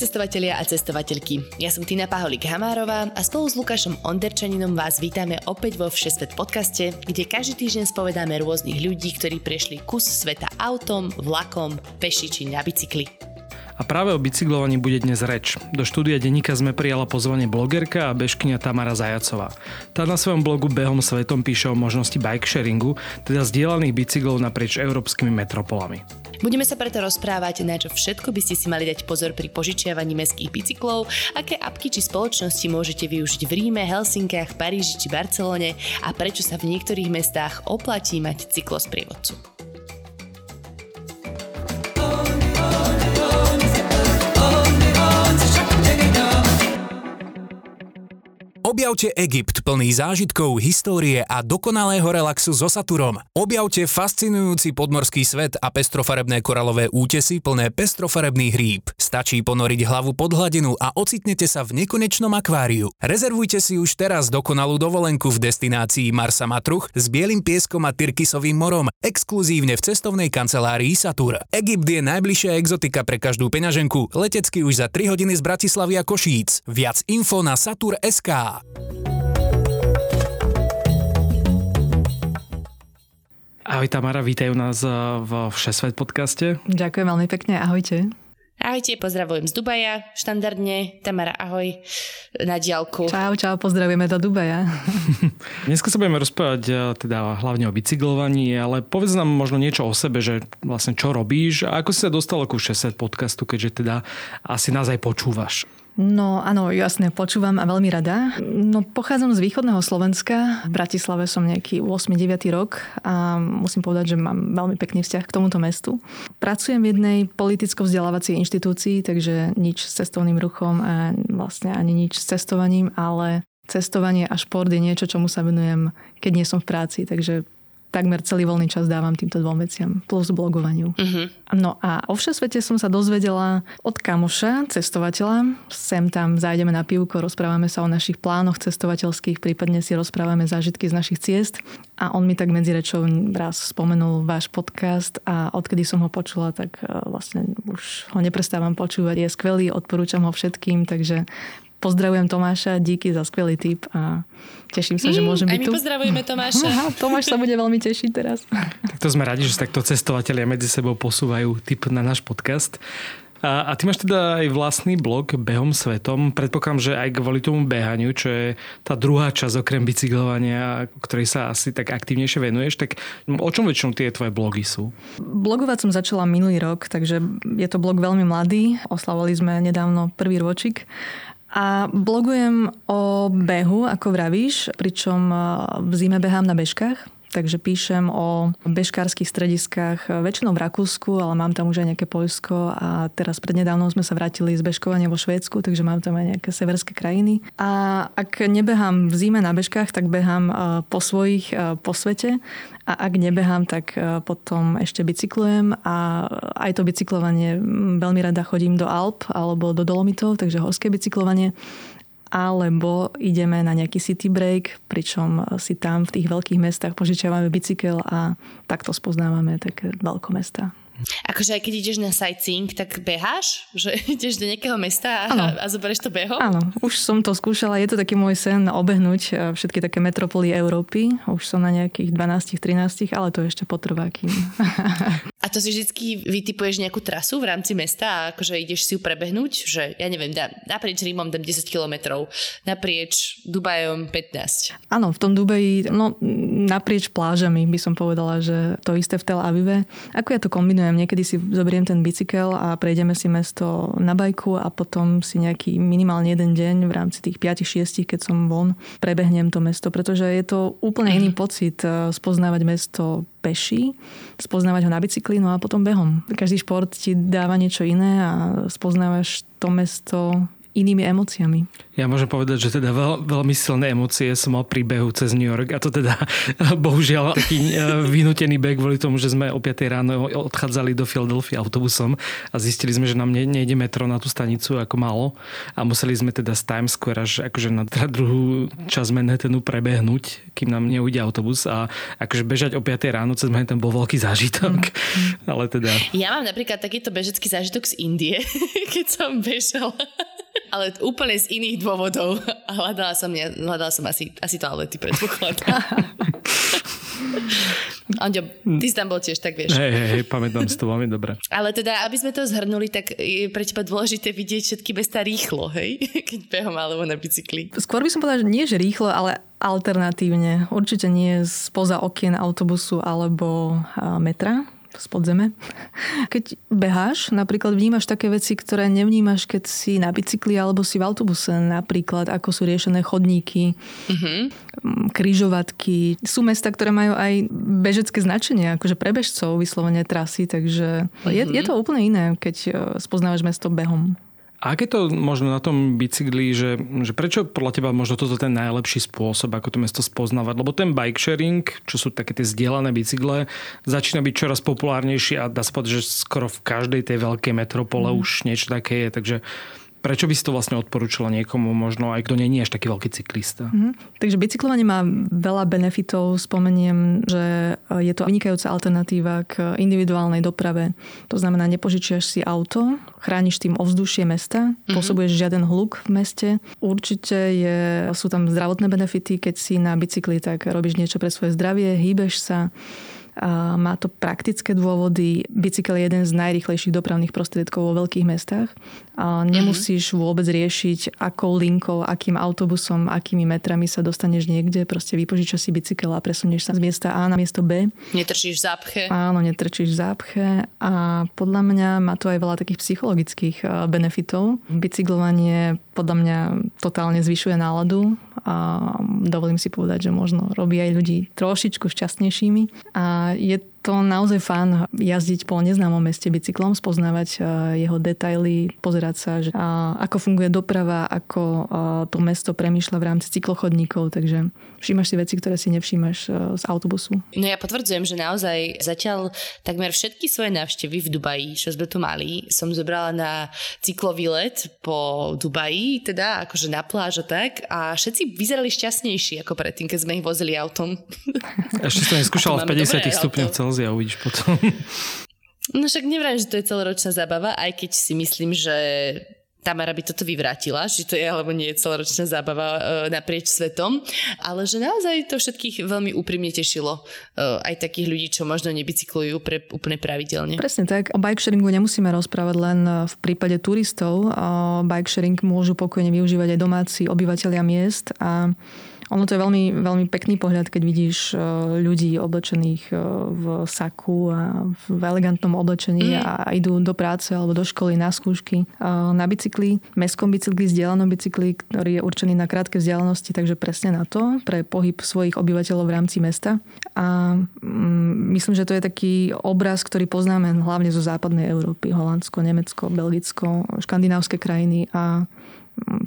Cestovatelia a cestovateľky. Ja som Tina Paholík Hamárová a spolu s Lukášom Onderčaninom vás vítame opäť vo Všesvet podcaste, kde každý týždeň spovedáme rôznych ľudí, ktorí prešli kus sveta autom, vlakom, peši či na bicykli. A práve o bicyklovaní bude dnes reč. Do štúdia denníka sme prijala pozvanie blogerka a bežkynia Tamara Zajacová. Tá na svojom blogu Behom svetom píše o možnosti bike sharingu, teda zdieľaných bicyklov naprieč európskymi metropolami. Budeme sa preto rozprávať, na čo všetko by ste si mali dať pozor pri požičiavaní mestských bicyklov, aké apky či spoločnosti môžete využiť v Ríme, Helsinkách, Paríži či Barcelone a prečo sa v niektorých mestách oplatí mať cyklosprievodcu. Objavte Egypt plný zážitkov, histórie a dokonalého relaxu so Saturom. Objavte fascinujúci podmorský svet a pestrofarebné koralové útesy plné pestrofarebných rýb. Stačí ponoriť hlavu pod hladinu a ocitnete sa v nekonečnom akváriu. Rezervujte si už teraz dokonalú dovolenku v destinácii Marsa Matruch s bielým pieskom a Tyrkisovým morom, exkluzívne v cestovnej kancelárii Satur. Egypt je najbližšia exotika pre každú peňaženku, letecky už za 3 hodiny z Bratislavy a Košíc. Viac info na satur.sk. Ahoj Tamara, vítajú nás eh, v Všesvet podcaste. Ďakujem veľmi pekne, ahojte. Ahojte, pozdravujem z Dubaja, štandardne. Tamara, ahoj, na diálku. Čau, čau, pozdravujeme do Dubaja. Dneska sa budeme rozprávať eh, teda hlavne o bicyklovaní, ale povedz nám možno niečo o sebe, že vlastne čo robíš a ako si sa dostala ku 60 podcastu, keďže teda asi nás aj počúvaš. No áno, jasne, počúvam a veľmi rada. No pochádzam z východného Slovenska. V Bratislave som nejaký 8-9 rok a musím povedať, že mám veľmi pekný vzťah k tomuto mestu. Pracujem v jednej politicko-vzdelávacej inštitúcii, takže nič s cestovným ruchom a vlastne ani nič s cestovaním, ale cestovanie a šport je niečo, čomu sa venujem, keď nie som v práci. Takže takmer celý voľný čas dávam týmto dvom veciam, plus blogovaniu. Uh-huh. No a o svete som sa dozvedela od kamoša, cestovateľa. Sem tam zájdeme na pivko, rozprávame sa o našich plánoch cestovateľských, prípadne si rozprávame zážitky z našich ciest. A on mi tak medzi rečou raz spomenul váš podcast a odkedy som ho počula, tak e, vlastne už ho neprestávam počúvať. Je skvelý, odporúčam ho všetkým, takže Pozdravujem Tomáša, díky za skvelý tip a teším sa, mm, že môžem byť tu. My pozdravujeme Tomáša. Aha, Tomáš sa bude veľmi tešiť teraz. Tak to sme radi, že takto cestovatelia medzi sebou posúvajú tip na náš podcast. A, a ty máš teda aj vlastný blog Behom svetom. Predpokladám, že aj kvôli tomu behaniu, čo je tá druhá časť okrem bicyklovania, ktorej sa asi tak aktívnejšie venuješ, tak o čom väčšinou tie tvoje blogy sú? Blogovať som začala minulý rok, takže je to blog veľmi mladý. Oslavovali sme nedávno prvý ročik a blogujem o behu, ako vravíš, pričom v zime behám na bežkách Takže píšem o bežkárskych strediskách, väčšinou v Rakúsku, ale mám tam už aj nejaké Poľsko a teraz prednedávnom sme sa vrátili z bežkovania vo Švédsku, takže mám tam aj nejaké severské krajiny. A ak nebehám v zime na bežkách, tak behám po svojich po svete a ak nebehám, tak potom ešte bicyklujem a aj to bicyklovanie veľmi rada chodím do Alp alebo do Dolomitov, takže horské bicyklovanie alebo ideme na nejaký city break, pričom si tam v tých veľkých mestách požičiavame bicykel a takto spoznávame také veľkomesta. Akože aj keď ideš na sightseeing, tak beháš? Že ideš do nejakého mesta a, a zoberieš to behom? Áno, už som to skúšala. Je to taký môj sen obehnúť eh, všetky také metropoly Európy. Už som na nejakých 12-13, ale to ešte potrvá kým. A to si vždy vytipuješ nejakú trasu v rámci mesta a akože ideš si ju prebehnúť? Že ja neviem, dá, naprieč Rímom dám 10 kilometrov, naprieč Dubajom 15. Áno, v tom Dubaji, no naprieč plážami by som povedala, že to isté v Tel Avive. Ako ja to kombinujem? niekedy si zoberiem ten bicykel a prejdeme si mesto na bajku a potom si nejaký minimálne jeden deň v rámci tých 5-6, keď som von, prebehnem to mesto, pretože je to úplne iný mhm. pocit eh, spoznávať mesto peši, spoznávať ho na bicykli, no a potom behom. Každý šport ti dáva niečo iné a spoznávaš to mesto inými emóciami. Ja môžem povedať, že teda veľ, veľmi silné emócie som mal pri behu cez New York a to teda bohužiaľ taký e, vynútený beh kvôli tomu, že sme o 5 ráno odchádzali do Philadelphia autobusom a zistili sme, že nám ne, nejde metro na tú stanicu ako malo a museli sme teda z Times Square až akože na teda druhú časť Manhattanu prebehnúť, kým nám neujde autobus a akože bežať o 5 ráno cez Manhattan bol veľký zážitok. Mm. Ale teda... Ja mám napríklad takýto bežecký zážitok z Indie, keď som bežala ale úplne z iných dôvodov. A hľadala som, ja, hľadala som asi, asi toalety predpokladám. Anďo, ty si tam bol tiež, tak vieš. Hej, hej, hej, pamätám si to veľmi dobre. Ale teda, aby sme to zhrnuli, tak je pre teba dôležité vidieť všetky mesta rýchlo, hej? Keď behom alebo na bicykli. Skôr by som povedala, že nie že rýchlo, ale alternatívne. Určite nie spoza okien autobusu alebo metra z podzeme. Keď beháš, napríklad vnímaš také veci, ktoré nevnímaš, keď si na bicykli alebo si v autobuse. Napríklad, ako sú riešené chodníky, mm-hmm. kryžovatky. Sú mesta, ktoré majú aj bežecké značenie, akože pre bežcov vyslovene trasy, takže mm-hmm. je, je to úplne iné, keď e, spoznávaš mesto behom. A aké to možno na tom bicykli, že, že prečo podľa teba možno toto ten najlepší spôsob, ako to mesto spoznávať? Lebo ten bike sharing, čo sú také tie zdieľané bicykle, začína byť čoraz populárnejší a dá sa povedať, že skoro v každej tej veľkej metropole mm. už niečo také je. Takže Prečo by si to vlastne odporúčala niekomu, možno aj kto nie je až taký veľký cyklista? Mm-hmm. Takže bicyklovanie má veľa benefitov. Spomeniem, že je to vynikajúca alternatíva k individuálnej doprave. To znamená, nepožičiaš si auto, chrániš tým ovzdušie mesta, mm-hmm. pôsobuješ žiaden hluk v meste. Určite je, sú tam zdravotné benefity, keď si na bicykli, tak robíš niečo pre svoje zdravie, hýbeš sa má to praktické dôvody. Bicykel je jeden z najrychlejších dopravných prostriedkov vo veľkých mestách. Nemusíš vôbec riešiť, akou linkou, akým autobusom, akými metrami sa dostaneš niekde. Proste vypožičaš si bicykel a presunieš sa z miesta A na miesto B. Netrčíš v zápche. Áno, netrčíš v zápche. A podľa mňa má to aj veľa takých psychologických benefitov. Bicyklovanie podľa mňa totálne zvyšuje náladu a dovolím si povedať, že možno robí aj ľudí trošičku šťastnejšími. A je to naozaj fán jazdiť po neznámom meste bicyklom, spoznávať e, jeho detaily, pozerať sa, že ako funguje doprava, ako e, to mesto premýšľa v rámci cyklochodníkov, takže všímaš si veci, ktoré si nevšímaš e, z autobusu. No ja potvrdzujem, že naozaj zatiaľ takmer všetky svoje návštevy v Dubaji, čo sme tu mali, som zobrala na cyklový let po Dubaji, teda akože na pláž a tak a všetci vyzerali šťastnejší ako predtým, keď sme ich vozili autom. Ešte som neskúšala v 50 stupňoch Celzia, uvidíš potom. No však nevrám, že to je celoročná zábava, aj keď si myslím, že Tamara by toto vyvrátila, že to je alebo nie je celoročná zábava e, naprieč svetom, ale že naozaj to všetkých veľmi úprimne tešilo. E, aj takých ľudí, čo možno nebicyklujú pre, úplne pravidelne. Presne tak. O bike sharingu nemusíme rozprávať len v prípade turistov. O bike sharing môžu pokojne využívať aj domáci obyvateľia miest a ono to je veľmi, veľmi pekný pohľad, keď vidíš e, ľudí oblečených e, v saku a v elegantnom oblečení mm. a idú do práce alebo do školy na skúšky e, na bicykli, mestskom bicykli, vzdialenom bicykli, ktorý je určený na krátke vzdialenosti, takže presne na to, pre pohyb svojich obyvateľov v rámci mesta. A mm, myslím, že to je taký obraz, ktorý poznáme hlavne zo západnej Európy, Holandsko, Nemecko, Belgicko, škandinávske krajiny a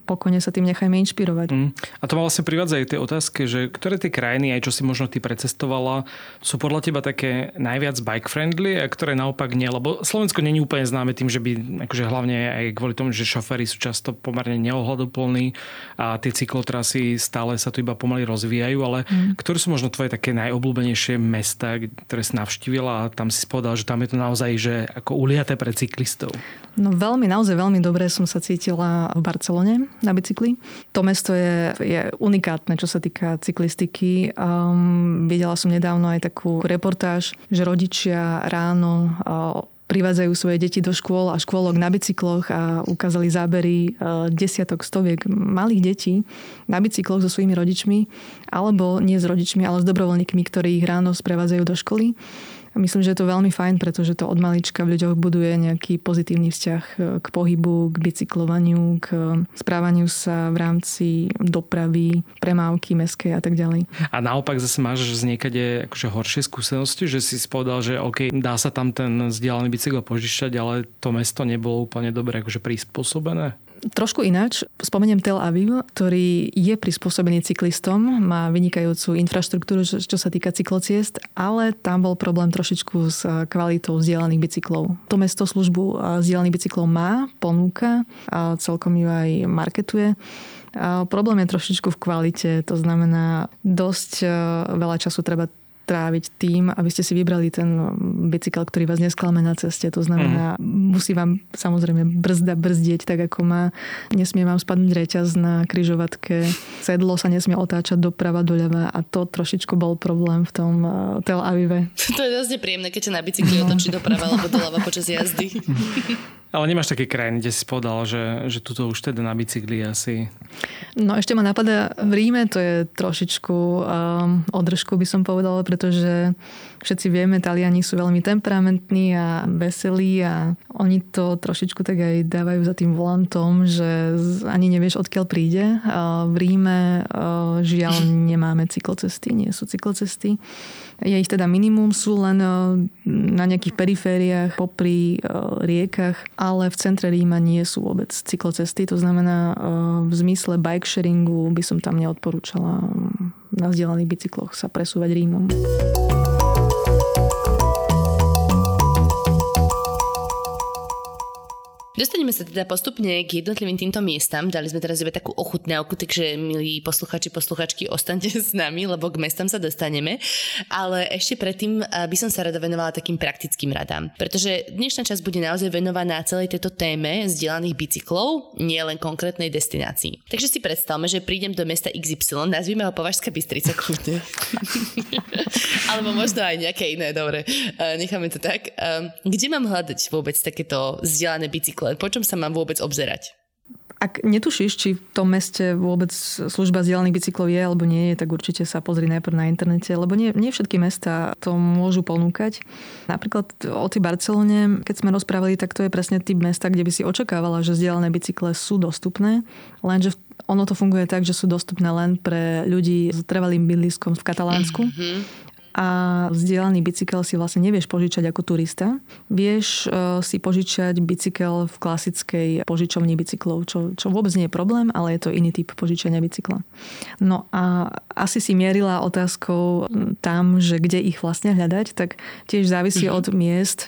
pokojne sa tým nechajme inšpirovať. Mm. A to ma vlastne privádza aj tie otázky, že ktoré tie krajiny, aj čo si možno ty precestovala, sú podľa teba také najviac bike friendly a ktoré naopak nie, lebo Slovensko není úplne známe tým, že by akože hlavne aj kvôli tomu, že šoféry sú často pomerne neohľadoplní a tie cyklotrasy stále sa tu iba pomaly rozvíjajú, ale mm. ktoré sú možno tvoje také najobľúbenejšie mesta, ktoré si navštívila a tam si povedal, že tam je to naozaj že ako uliaté pre cyklistov? No veľmi, naozaj veľmi dobre som sa cítila v Barcelone na bicykli. To mesto je, je unikátne, čo sa týka cyklistiky. Um, videla som nedávno aj takú reportáž, že rodičia ráno uh, privádzajú svoje deti do škôl a škôlok na bicykloch a ukázali zábery uh, desiatok, stoviek malých detí na bicykloch so svojimi rodičmi, alebo nie s rodičmi, ale s dobrovoľníkmi, ktorí ich ráno sprevádzajú do školy. A myslím, že je to veľmi fajn, pretože to od malička v ľuďoch buduje nejaký pozitívny vzťah e, k pohybu, k bicyklovaniu, k správaniu sa v rámci dopravy, premávky meskej a tak ďalej. A naopak zase máš z niekade akože horšie skúsenosti, že si povedal, že OK, dá sa tam ten vzdialený bicykel požičať, ale to mesto nebolo úplne dobre akože prispôsobené? Trošku ináč. Spomeniem Tel Aviv, ktorý je prispôsobený cyklistom, má vynikajúcu infraštruktúru, čo sa týka cyklociest, ale tam bol problém trošičku s kvalitou vzdielaných bicyklov. To mesto službu vzdielaných bicyklov má, ponúka a celkom ju aj marketuje. A problém je trošičku v kvalite, to znamená, dosť veľa času treba tráviť tým, aby ste si vybrali ten bicykel, ktorý vás nesklame na ceste. To znamená, mm. musí vám samozrejme brzda brzdieť tak, ako má. Nesmie vám spadnúť reťaz na kryžovatke. Sedlo sa nesmie otáčať doprava, doľava a to trošičku bol problém v tom uh, Tel Avive. To je dosť nepríjemné, keď sa na bicykli no. otočí doprava alebo doľava počas jazdy. Ale nemáš také krajiny, kde si povedal, že, že tuto už teda na bicykli asi... No ešte ma napadá v Ríme, to je trošičku um, održku by som povedala, pretože všetci vieme, Taliani sú veľmi temperamentní a veselí a oni to trošičku tak aj dávajú za tým volantom, že ani nevieš, odkiaľ príde. V Ríme žiaľ nemáme cyklocesty, nie sú cyklocesty. Je ich teda minimum, sú len na nejakých perifériách, popri riekach, ale v centre Ríma nie sú vôbec cyklocesty. To znamená, v zmysle bike sharingu by som tam neodporúčala na vzdielaných bicykloch sa presúvať Rímom. Dostaneme sa teda postupne k jednotlivým týmto miestam. Dali sme teraz iba takú ochutnávku, takže milí posluchači, posluchačky, ostaňte s nami, lebo k mestam sa dostaneme. Ale ešte predtým eh, by som sa rada venovala takým praktickým radám. Pretože dnešná časť bude naozaj venovaná celej tejto téme zdieľaných bicyklov, nie len konkrétnej destinácii. Takže si predstavme, že prídem do mesta XY, nazvime ho Považská Bystrica kľudne. Alebo možno aj nejaké iné, dobre. Eh, necháme to tak. Eh, kde mám hľadať vôbec takéto zdieľané bicykle? Len Po čom sa mám vôbec obzerať? Ak netušíš, či v tom meste vôbec služba zdieľaných bicyklov je alebo nie je, tak určite sa pozri najprv na internete, lebo nie, nie všetky mesta to môžu ponúkať. Napríklad o tej Barcelone, keď sme rozprávali, tak to je presne typ mesta, kde by si očakávala, že zdieľané bicykle sú dostupné, lenže ono to funguje tak, že sú dostupné len pre ľudí s trvalým bydliskom v Katalánsku. Mm-hmm a vzdielaný bicykel si vlastne nevieš požičať ako turista. Vieš uh, si požičať bicykel v klasickej požičovni bicyklov, čo, čo vôbec nie je problém, ale je to iný typ požičania bicykla. No a asi si mierila otázkou tam, že kde ich vlastne hľadať, tak tiež závisí mm-hmm. od miest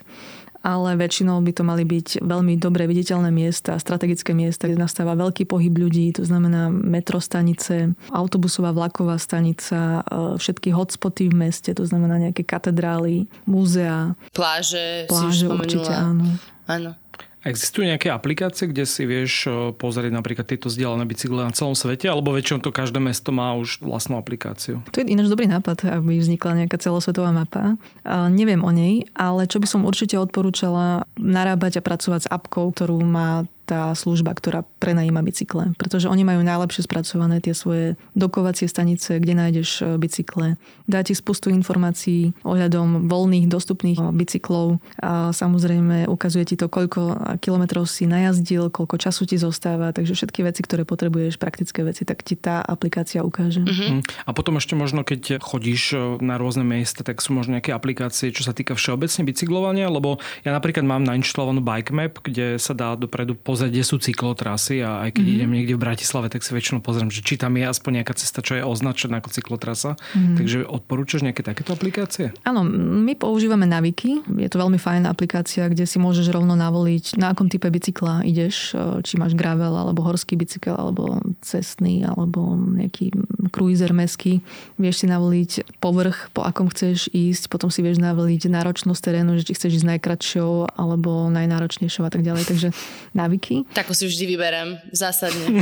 ale väčšinou by to mali byť veľmi dobre viditeľné miesta, strategické miesta, kde nastáva veľký pohyb ľudí, to znamená metrostanice, autobusová vlaková stanica, e, všetky hotspoty v meste, to znamená nejaké katedrály, múzea. Pláže, pláže si určite áno. Áno. Existujú nejaké aplikácie, kde si vieš eh, pozrieť napríklad tieto vzdialené bicykle na celom svete, alebo väčšinou to každé mesto má už vlastnú aplikáciu? To je ináč dobrý nápad, aby vznikla nejaká celosvetová mapa. A neviem o nej, ale čo by som určite odporúčala, narábať a pracovať s apkou, ktorú má tá služba, ktorá prenajíma bicykle. Pretože oni majú najlepšie spracované tie svoje dokovacie stanice, kde nájdeš e, bicykle. Dá ti spustu informácií ohľadom voľných, dostupných e, bicyklov a samozrejme ukazuje ti to, koľko kilometrov si najazdil, koľko času ti zostáva, takže všetky veci, ktoré potrebuješ, praktické veci, tak ti tá aplikácia ukáže. Uh-huh. A potom ešte možno, keď chodíš e, na rôzne miesta, tak sú možno nejaké aplikácie, čo sa týka všeobecne bicyklovania, lebo ja napríklad mám nainštalovanú Bike Map, kde sa dá dopredu pozrieť, kde sú cyklotrasy a aj keď mm-hmm. idem niekde v Bratislave, tak si väčšinou pozriem, že či tam je aspoň nejaká cesta, čo je označená ako cyklotrasa. Mm-hmm. Takže odporúčaš nejaké takéto aplikácie? Áno, my používame Naviky. Je to veľmi fajná aplikácia, kde si môžeš rovno navoliť, na akom type bicykla ideš, či máš gravel, alebo horský bicykel, alebo cestný, alebo nejaký cruiser meský. Vieš si navoliť povrch, po akom chceš ísť, potom si vieš navoliť náročnosť terénu, že či chceš ísť najkratšou alebo najnáročnejšou a tak ďalej. Takže naviky roky. Tak si vždy vyberem, zásadne.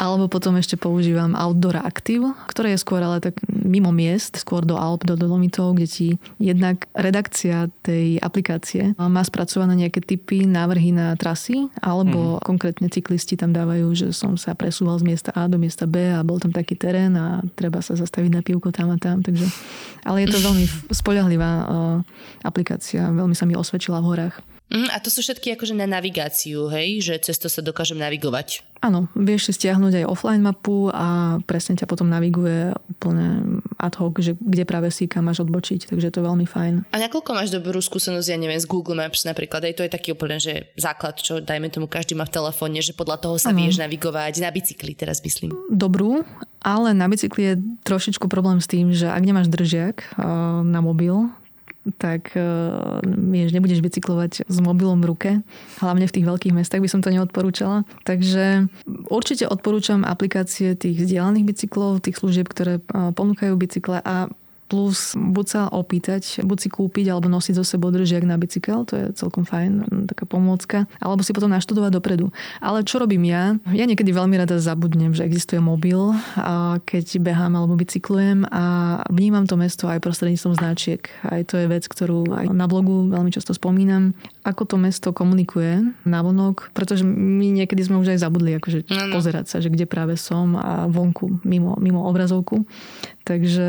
Alebo potom ešte používam Outdoor Active, ktoré je skôr ale tak mimo miest, skôr do Alp, do Dolomitov, kde ti jednak redakcia tej aplikácie má spracované nejaké typy, návrhy na trasy, alebo mm. konkrétne cyklisti tam dávajú, že som sa presúval z miesta A do miesta B a bol tam taký terén a treba sa zastaviť na pivko tam a tam. Takže... Ale je to veľmi spoľahlivá uh, aplikácia, veľmi sa mi osvedčila v horách. Mm, a to sú všetky akože na navigáciu, hej? Že cez to sa dokážem navigovať. Áno, vieš si stiahnuť aj offline mapu a presne ťa potom naviguje úplne ad hoc, že kde práve si kam máš odbočiť, takže to je veľmi fajn. A nakoľko máš dobrú skúsenosť, ja neviem, z Google Maps napríklad, aj to je taký úplne, že základ, čo dajme tomu každý má v telefóne, že podľa toho sa ano. vieš navigovať na bicykli, teraz myslím. Dobrú, ale na bicykli je trošičku problém s tým, že ak nemáš držiak eh, na mobil, tak uh, vieš, nebudeš bicyklovať s mobilom v ruke. Hlavne v tých veľkých mestách by som to neodporúčala. Takže určite odporúčam aplikácie tých vzdielaných bicyklov, tých služieb, ktoré uh, ponúkajú bicykle a plus buď sa opýtať, buď si kúpiť alebo nosiť zo sebou držiak na bicykel, to je celkom fajn, taká pomôcka, alebo si potom naštudovať dopredu. Ale čo robím ja? Ja niekedy veľmi rada zabudnem, že existuje mobil, a keď behám alebo bicyklujem a vnímam to mesto aj prostredníctvom značiek. Aj to je vec, ktorú aj na blogu veľmi často spomínam. Ako to mesto komunikuje na vonok, pretože my niekedy sme už aj zabudli akože no, no. pozerať sa, že kde práve som a vonku, mimo, mimo obrazovku. Takže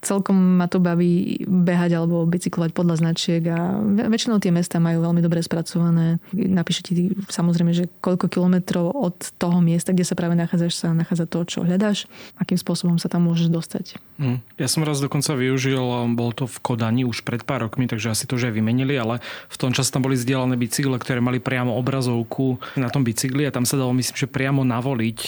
celkom ma to baví behať alebo bicyklovať podľa značiek a väčšinou tie mesta majú veľmi dobre spracované. Napíše ti samozrejme, že koľko kilometrov od toho miesta, kde sa práve nachádzaš, sa nachádza to, čo hľadáš, akým spôsobom sa tam môžeš dostať. Mm. Ja som raz dokonca využil, bol to v Kodani už pred pár rokmi, takže asi to už aj vymenili, ale v tom čase tam boli zdieľané bicykle, ktoré mali priamo obrazovku na tom bicykli a tam sa dalo myslím, že priamo navoliť,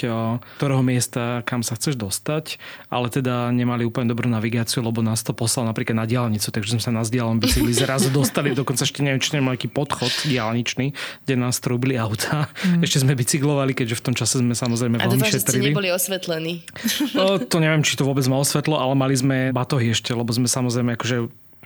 ktorého miesta kam sa chceš dostať, ale teda nemali úplne dobrú navigáciu navigáciu, lebo nás to poslal napríklad na diálnicu, takže sme sa na zdialom bicykli zrazu dostali, dokonca ešte neviem, či nemal aký podchod diálničný, kde nás trúbili auta. Mm. Ešte sme bicyklovali, keďže v tom čase sme samozrejme A veľmi dúfam, šetrili. A neboli osvetlení. No, to neviem, či to vôbec má osvetlo, ale mali sme batohy ešte, lebo sme samozrejme akože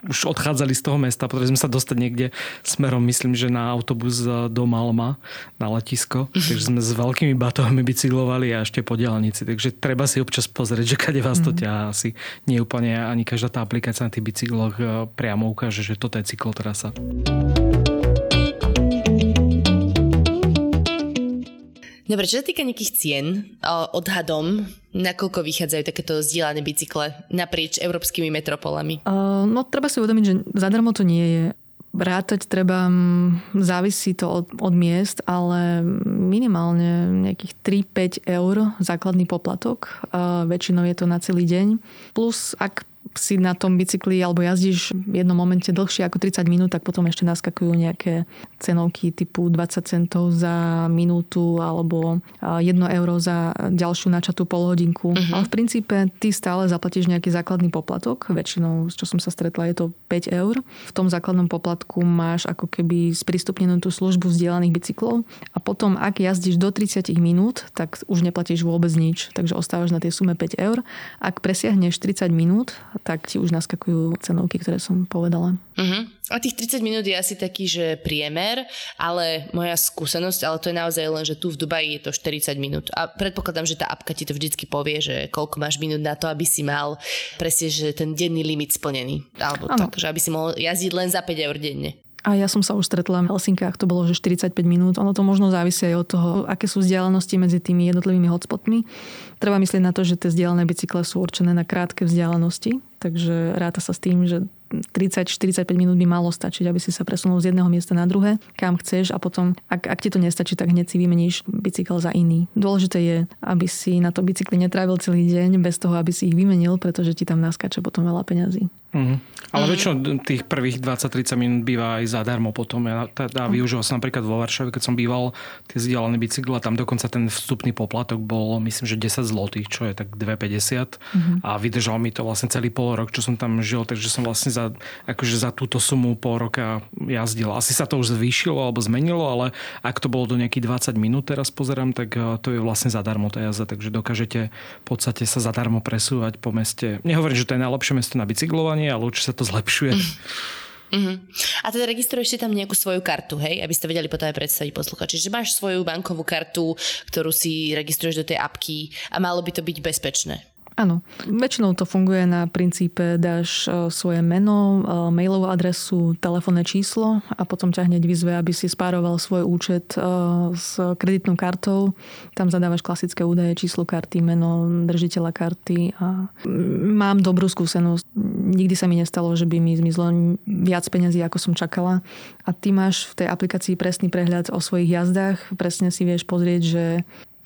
už odchádzali z toho mesta, potrebovali sme sa dostať niekde smerom, myslím, že na autobus do Malma, na letisko. Takže sme s veľkými batohmi bicyklovali a ešte po diálnici. Takže treba si občas pozrieť, že kade vás to mhm. ťahá. Asi nie úplne ani každá tá aplikácia na tých bicykloch eh, priamo ukáže, že toto je cyklotrasa. Dobre, čo sa týka nejakých cien, odhadom, nakoľko vychádzajú takéto zdieľané bicykle naprieč európskymi metropolami? Uh, no, treba si uvedomiť, že zadarmo to nie je. Rátať treba, závisí to od, od miest, ale minimálne nejakých 3-5 eur základný poplatok. Uh, väčšinou je to na celý deň. Plus, ak si na tom bicykli alebo jazdíš v jednom momente dlhšie ako 30 minút, tak potom ešte naskakujú nejaké cenovky typu 20 centov za minútu alebo 1 euro za ďalšiu načatú polhodinku. Uh-huh. Ale v princípe ty stále zaplatíš nejaký základný poplatok. Väčšinou, s čo som sa stretla, je to 5 eur. V tom základnom poplatku máš ako keby sprístupnenú tú službu vzdielaných bicyklov a potom, ak jazdíš do 30 minút, tak už neplatíš vôbec nič. Takže ostávaš na tej sume 5 eur. Ak presiahneš 30 minút, tak ti už naskakujú cenovky, ktoré som povedala. Uh-huh. A tých 30 minút je asi taký, že priemer, ale moja skúsenosť, ale to je naozaj len, že tu v Dubaji je to 40 minút. A predpokladám, že tá apka ti to vždycky povie, že koľko máš minút na to, aby si mal presne, že ten denný limit splnený. Alebo ano. tak, že aby si mohol jazdiť len za 5 eur denne. A ja som sa už stretla v Helsinkách, to bolo, že 45 minút. Ono to možno závisí aj od toho, aké sú vzdialenosti medzi tými jednotlivými hotspotmi. Treba myslieť na to, že tie vzdialené bicykle sú určené na krátke vzdialenosti, takže ráta sa s tým, že 30-45 minút by malo stačiť, aby si sa presunul z jedného miesta na druhé, kam chceš a potom, ak, ak ti to nestačí, tak hneď si vymeníš bicykel za iný. Dôležité je, aby si na to bicykli netrávil celý deň bez toho, aby si ich vymenil, pretože ti tam naskače potom veľa peňazí. Mm. Ale mm. väčšinou tých prvých 20-30 minút býva aj zadarmo potom. Ja teda využil som napríklad vo Varšave, keď som býval tie vzdialené bicykle, tam dokonca ten vstupný poplatok bol myslím, že 10 zlotých, čo je tak 2,50 mm. a vydržal mi to vlastne celý pol rok, čo som tam žil, takže som vlastne za, akože za túto sumu pol roka jazdil. Asi sa to už zvýšilo alebo zmenilo, ale ak to bolo do nejakých 20 minút teraz pozerám, tak eh, to je vlastne zadarmo tá jazda, takže dokážete v podstate sa zadarmo presúvať po meste. Nehovorím, že to je najlepšie mesto na bicyklovanie, ale určite sa to zlepšuje. Uh-huh. A teda registruješ si tam nejakú svoju kartu, hej, aby ste vedeli potom aj predstaviť posluchači, že máš svoju bankovú kartu, ktorú si registruješ do tej apky a malo by to byť bezpečné. Áno. Väčšinou to funguje na princípe, dáš e, svoje meno, e, mailovú adresu, telefónne číslo a potom ťa hneď vyzve, aby si spároval svoj účet e, s kreditnou kartou. Tam zadávaš klasické údaje, číslo karty, meno držiteľa karty a mám dobrú skúsenosť. Nikdy sa mi nestalo, že by mi zmizlo viac peniazí, ako som čakala. A ty máš v tej aplikácii presný prehľad o svojich jazdách. Presne si vieš pozrieť, že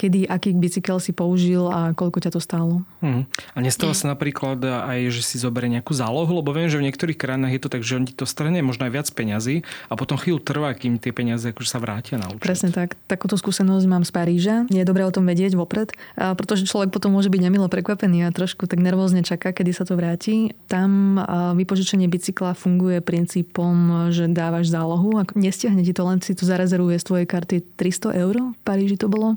kedy, aký bicykel si použil a koľko ťa to stálo. Hmm. A nestalo sa napríklad aj, že si zoberie nejakú zálohu, lebo viem, že v niektorých krajinách je to tak, že on ti to strane možno aj viac peňazí a potom chvíľu trvá, kým tie peniaze akože sa vrátia na účet. Presne tak. Takúto skúsenosť mám z Paríža. Nie je dobré o tom vedieť vopred, pretože človek potom môže byť nemilo prekvapený a trošku tak nervózne čaká, kedy sa to vráti. Tam vypožičenie bicykla funguje princípom, že dávaš zálohu a nestiahne ti to, len si tu zarezervuje z tvojej karty 300 eur. V Paríži to bolo.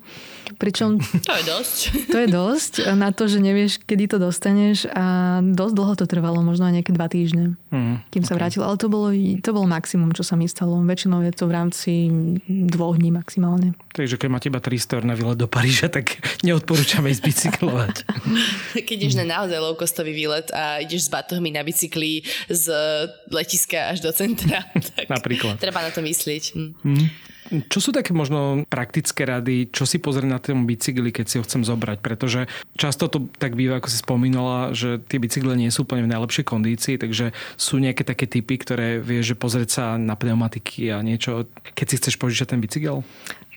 Pričom... To je dosť. To je dosť na to, že nevieš, kedy to dostaneš a dosť dlho to trvalo, možno aj nejaké dva týždne, mm, kým sa okay. vrátil. Ale to bolo, to bolo maximum, čo sa mi stalo. Väčšinou je to v rámci dvoch dní maximálne. Takže keď máte iba 300 eur na výlet do Paríža, tak neodporúčame ísť bicyklovať. keď ideš na naozaj low-costový výlet a ideš s batohmi na bicykli z letiska až do centra, tak Napríklad. treba na to myslieť. Mm. Čo sú také možno praktické rady, čo si pozrieť na tom bicykli, keď si ho chcem zobrať? Pretože často to tak býva, ako si spomínala, že tie bicykle nie sú úplne v najlepšej kondícii, takže sú nejaké také typy, ktoré vieš, že pozrieť sa na pneumatiky a niečo, keď si chceš požičať ten bicykel?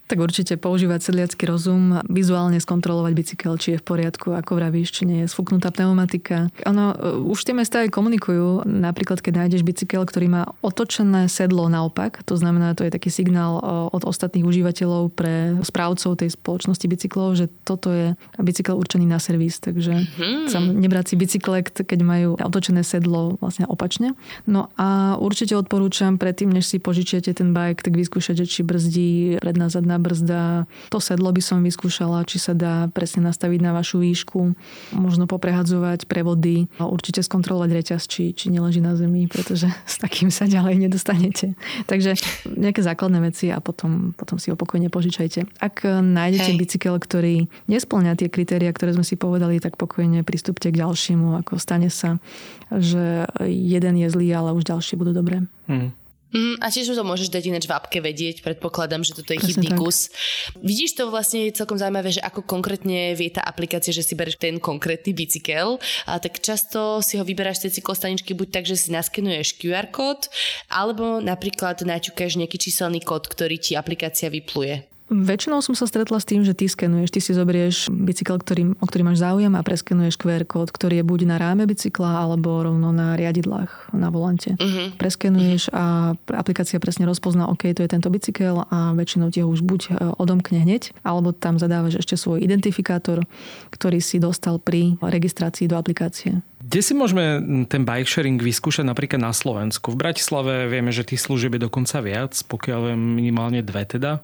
Tak určite používať sedliacký rozum, vizuálne skontrolovať bicykel, či je v poriadku, ako vravíš, či nie je sfúknutá pneumatika. Ono, uh, už tie mesta aj komunikujú, napríklad keď nájdeš bicykel, ktorý má otočené sedlo naopak, to znamená, to je taký signál uh, od ostatných užívateľov pre správcov tej spoločnosti bicyklov, že toto je bicykel určený na servis, takže mm-hmm. sa nebrať si bicykle, keď majú otočené sedlo vlastne opačne. No a určite odporúčam predtým, než si požičiate ten bike, tak vyskúšať, či brzdí predná zadná brzda. To sedlo by som vyskúšala, či sa dá presne nastaviť na vašu výšku. Možno poprehadzovať prevody a určite skontrolovať reťaz, či, či neleží na zemi, pretože s takým sa ďalej nedostanete. Takže nejaké základné veci a potom, potom si ho pokojne požičajte. Ak nájdete Hej. bicykel, ktorý nesplňa tie kritéria, ktoré sme si povedali, tak pokojne pristúpte k ďalšiemu. Ako stane sa, že jeden je zlý, ale už ďalšie budú dobré. Hmm. Mm, a tiež to môžeš dať ináč v apke vedieť, predpokladám, že toto je chybný kus. Vidíš to vlastne je celkom zaujímavé, že ako konkrétne vie tá aplikácia, že si bereš ten konkrétny bicykel, a tak často si ho vyberáš z tej cyklostaničky buď tak, že si naskenuješ QR kód, alebo napríklad naťukáš nejaký číselný kód, ktorý ti aplikácia vypluje. Väčšinou som sa stretla s tým, že ty skenuješ, ty si zoberieš bicykel, ktorý, o ktorý máš záujem a preskenuješ QR kód, ktorý je buď na ráme bicykla alebo rovno na riadidlách na volante. Uh-huh. Preskenuješ a aplikácia presne rozpozná, OK, to je tento bicykel a väčšinou ti ho už buď e, odomkne hneď, alebo tam zadávaš ešte svoj identifikátor, ktorý si dostal pri registrácii do aplikácie. Kde si môžeme ten bike sharing vyskúšať napríklad na Slovensku? V Bratislave vieme, že tých služieb je dokonca viac, pokiaľ viem minimálne dve teda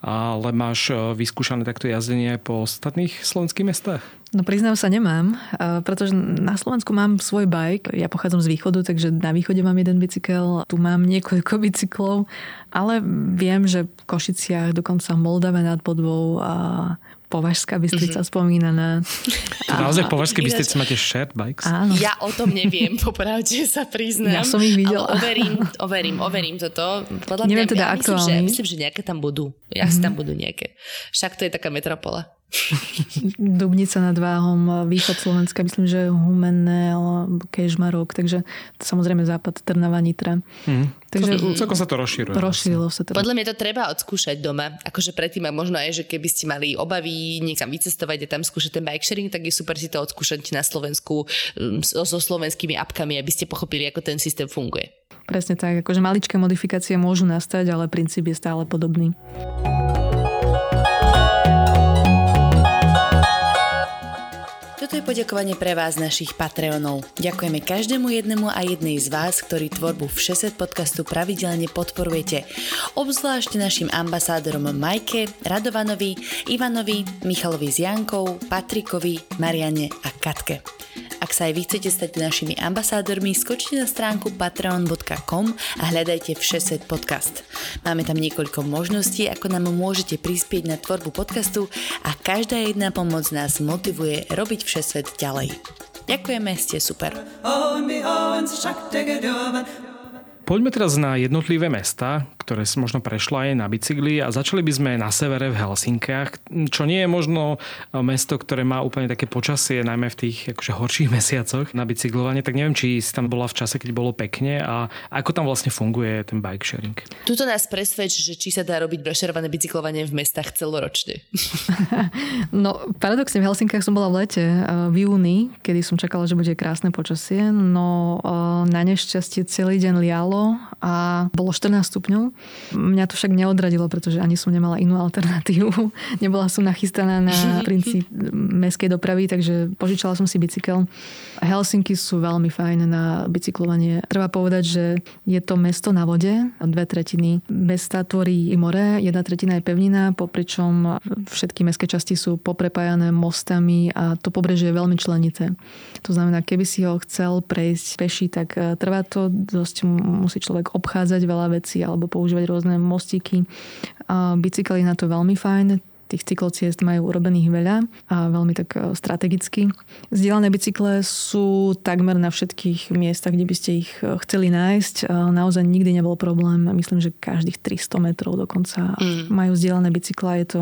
ale máš e, vyskúšané takto jazdenie aj po ostatných slovenských mestách? No priznám sa, nemám, e, pretože na Slovensku mám svoj bike. Ja pochádzam z východu, takže na východe mám jeden bicykel, tu mám niekoľko bicyklov, ale viem, že v Košiciach, dokonca v Moldave nad Podvou a Považská Bystrica mm-hmm. spomínaná. To naozaj Považské Bystrice máte shared bikes? Áno. Ja o tom neviem, popravde sa priznám. Ja som ich videla. Ale overím, overím, overím toto. Podľa neviem mňa, teda ja. Myslím, že, myslím, že nejaké tam budú. Ja mm-hmm. tam budú nejaké. Však to je taká metropola. Dubnica nad Váhom, východ Slovenska, myslím, že Humenné, Kežmarok, takže samozrejme západ Trnava, Nitra. Mm. Takže celkom sa to rozšíruje. Rozšírilo sa to. Podľa mňa to treba odskúšať doma. Akože predtým, a možno aj, že keby ste mali obavy niekam vycestovať a tam skúšať ten bike sharing, tak je super si to odskúšať na Slovensku mm, so, so slovenskými apkami, aby ste pochopili, ako ten systém funguje. Presne tak, akože maličké modifikácie môžu nastať, ale princíp je stále podobný. Toto je poďakovanie pre vás, našich Patreonov. Ďakujeme každému jednému a jednej z vás, ktorí tvorbu v 6 podcastu pravidelne podporujete. Obzvlášť našim ambasádorom Majke, Radovanovi, Ivanovi, Michalovi s Jankou, Patrikovi, Mariane a Katke. Ak sa aj vy chcete stať našimi ambasádormi, skočte na stránku patreon.com a hľadajte Všesvet podcast. Máme tam niekoľko možností, ako nám môžete prispieť na tvorbu podcastu a každá jedna pomoc nás motivuje robiť Všesvet ďalej. Ďakujeme, ste super. Poďme teraz na jednotlivé mesta, ktoré si možno prešla aj na bicykli a začali by sme na severe v Helsinkách, čo nie je možno mesto, ktoré má úplne také počasie, najmä v tých akože horších mesiacoch na bicyklovanie, tak neviem, či si tam bola v čase, keď bolo pekne a ako tam vlastne funguje ten bike sharing. Tuto nás presvedč, že či sa dá robiť brošerované bicyklovanie v mestách celoročne. no, paradoxne v Helsinkách som bola v lete, v júni, kedy som čakala, že bude krásne počasie, no na nešťastie celý deň lialo a bolo 14 stupňov. Mňa to však neodradilo, pretože ani som nemala inú alternatívu. Nebola som nachystaná na princíp mestskej dopravy, takže požičala som si bicykel. Helsinky sú veľmi fajn na bicyklovanie. Treba povedať, že je to mesto na vode. Dve tretiny mesta tvorí i more, jedna tretina je pevnina, popričom všetky mestské časti sú poprepájané mostami a to pobrežie je veľmi členité. To znamená, keby si ho chcel prejsť peši, tak eh, trvá to dosť musí človek obchádzať veľa vecí alebo používať rôzne mostíky. A bicykel je na to veľmi fajn, tých cyklociest majú urobených veľa a veľmi tak e, strategicky. Zdieľané bicykle sú takmer na všetkých miestach, kde by ste ich e, chceli nájsť. Naozaj nikdy nebol problém. Myslím, že každých 300 metrov dokonca mm. majú zdieľané bicykle. Je to,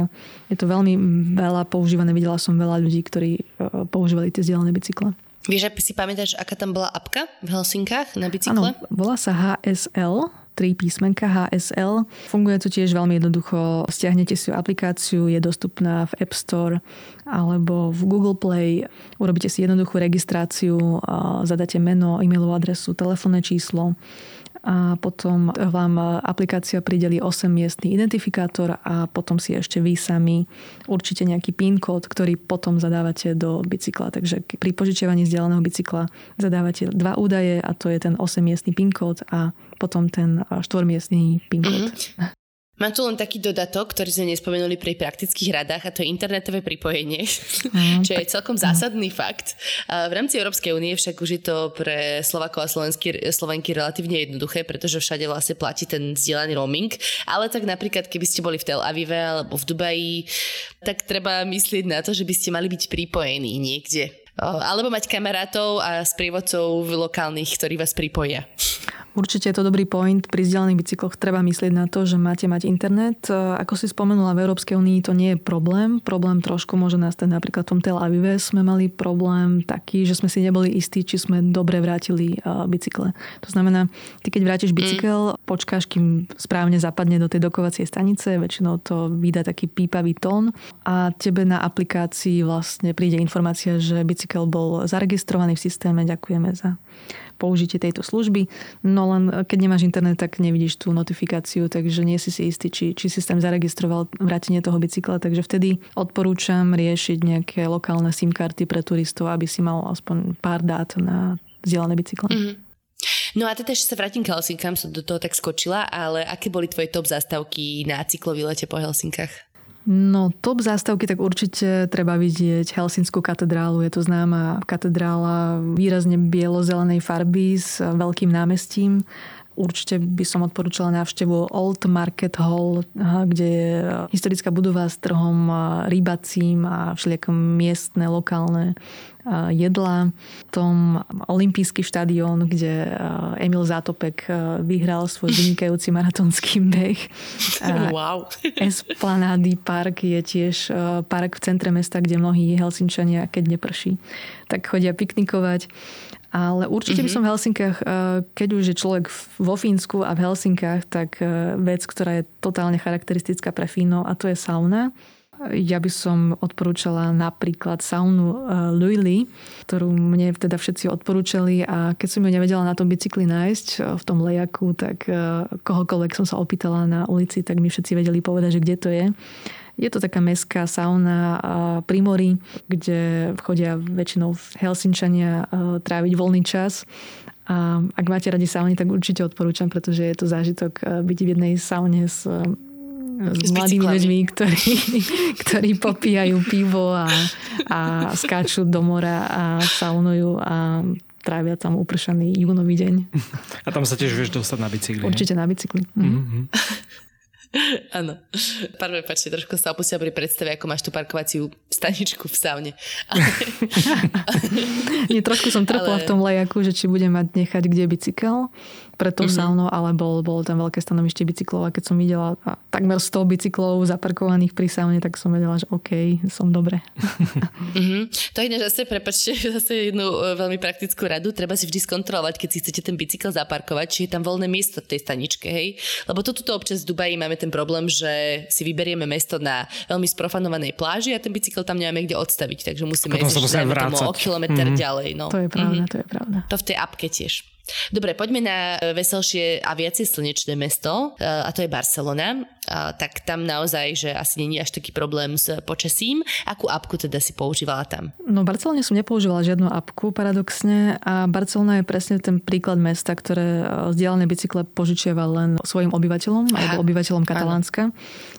je to veľmi veľa používané. Videla som veľa ľudí, ktorí e, používali tie zdieľané bicykle. Vieš, si pamätáš, aká tam bola apka v Helsinkách na bicykle? Áno, volá sa HSL, tri písmenka HSL. Funguje to tiež veľmi jednoducho. Stiahnete si aplikáciu, je dostupná v App Store alebo v Google Play. Urobíte si jednoduchú registráciu, zadáte meno, e-mailovú adresu, telefónne číslo a potom vám aplikácia prideli 8 miestný identifikátor a potom si ešte vy sami určite nejaký PIN kód, ktorý potom zadávate do bicykla. Takže pri požičiavaní vzdialeného bicykla zadávate dva údaje a to je ten 8 miestný PIN kód a potom ten 4 miestný PIN kód. Mm-hmm. Mám tu len taký dodatok, ktorý sme nespomenuli pri praktických radách a to je internetové pripojenie, mm, čo je celkom zásadný fakt. A v rámci Európskej únie však už je to pre Slovakov a Slovenky, Slovenky relatívne jednoduché, pretože všade vlastne platí ten vzdielaný roaming. Ale tak napríklad, keby ste boli v Tel Avive alebo v Dubaji, tak treba myslieť na to, že by ste mali byť pripojení niekde. Alebo mať kamarátov a sprievodcov lokálnych, ktorí vás pripoja. Určite je to dobrý point. Pri vzdialených bicykloch treba myslieť na to, že máte mať internet. E, ako si spomenula, v Európskej únii to nie je problém. Problém trošku môže nastať napríklad v tom Tel Avive. Sme mali problém taký, že sme si neboli istí, či sme dobre vrátili e, bicykle. To znamená, ty keď vrátiš mm. bicykel, mm. počkáš, kým správne zapadne do tej dokovacej stanice, väčšinou to vydá taký pípavý tón a tebe na aplikácii vlastne príde informácia, že bicykel bol zaregistrovaný v systéme. Ďakujeme za použitie tejto služby. No len keď nemáš internet, tak nevidíš tú notifikáciu, takže nie si si istý, či, či systém zaregistroval vrátenie toho bicykla. Takže vtedy odporúčam riešiť nejaké lokálne SIM karty pre turistov, aby si mal aspoň pár dát na vzdielané bicykle. Mm-hmm. No a teda ešte sa vrátim k Helsinkám, som do toho tak skočila, ale aké boli tvoje top zástavky na cyklový lete po Helsinkách? No top zástavky tak určite treba vidieť Helsinskú katedrálu. Je to známa katedrála výrazne bielo-zelenej farby s veľkým námestím. Určite by som odporúčala návštevu Old Market Hall, kde je historická budova s trhom rybacím a všelijakom miestne, lokálne jedla. Tom olympijský štadión, kde Emil Zátopek vyhral svoj vynikajúci maratonský beh. Wow. Esplanady park je tiež park v centre mesta, kde mnohí Helsinčania, keď neprší, tak chodia piknikovať. Ale určite by mhm. som v Helsinkách, keď už je človek vo Fínsku a v Helsinkách, tak vec, ktorá je totálne charakteristická pre Fínov a to je sauna. Ja by som odporúčala napríklad saunu uh, Luili, ktorú mne teda všetci odporúčali a keď som ju nevedela na tom bicykli nájsť v tom lejaku, tak kohokoľvek som sa opýtala na ulici, tak mi všetci vedeli povedať, že kde to je. Je to taká mestská sauna pri mori, kde chodia väčšinou Helsinčania tráviť voľný čas. A ak máte radi sauny, tak určite odporúčam, pretože je to zážitok byť v jednej saune s s, s mladými ľuďmi, ktorí, ktorí popíjajú pivo a, a skáču do mora a saunujú a trávia tam upršaný júnový deň. A tam sa tiež vieš dostať na bicykli. Určite ne? na bicykli. Mm-hmm. Áno. Pár prepačte, trošku sa opustila pri predstave, ako máš tú parkovaciu staničku v saune. Nie, trošku som trpla Ale... v tom lejaku, že či budem mať nechať kde bicykel pred tou mm-hmm. saunou, ale bol, bolo tam veľké stanovište bicyklov a keď som videla takmer 100 bicyklov zaparkovaných pri saune, tak som vedela, že OK, som dobre. mm-hmm. To iné zase, prepačte, zase jednu e, veľmi praktickú radu. Treba si vždy skontrolovať, keď si chcete ten bicykel zaparkovať, či je tam voľné miesto v tej staničke, hej? Lebo toto občas v Dubaji máme ten problém, že si vyberieme mesto na veľmi sprofanovanej pláži a ten bicykel tam nemáme kde odstaviť, takže musíme ísť o kilometr mm-hmm. ďalej. No. To je pravda, mm-hmm. to je pravda. To v tej apke tiež. Dobre, poďme na veselšie a viacej slnečné mesto, e, a to je Barcelona. A, tak tam naozaj, že asi není až taký problém s počasím. Akú apku teda si používala tam? No v Barcelone som nepoužívala žiadnu apku paradoxne a Barcelona je presne ten príklad mesta, ktoré vzdialené bicykle požičiava len svojim obyvateľom Aha. alebo obyvateľom Katalánska.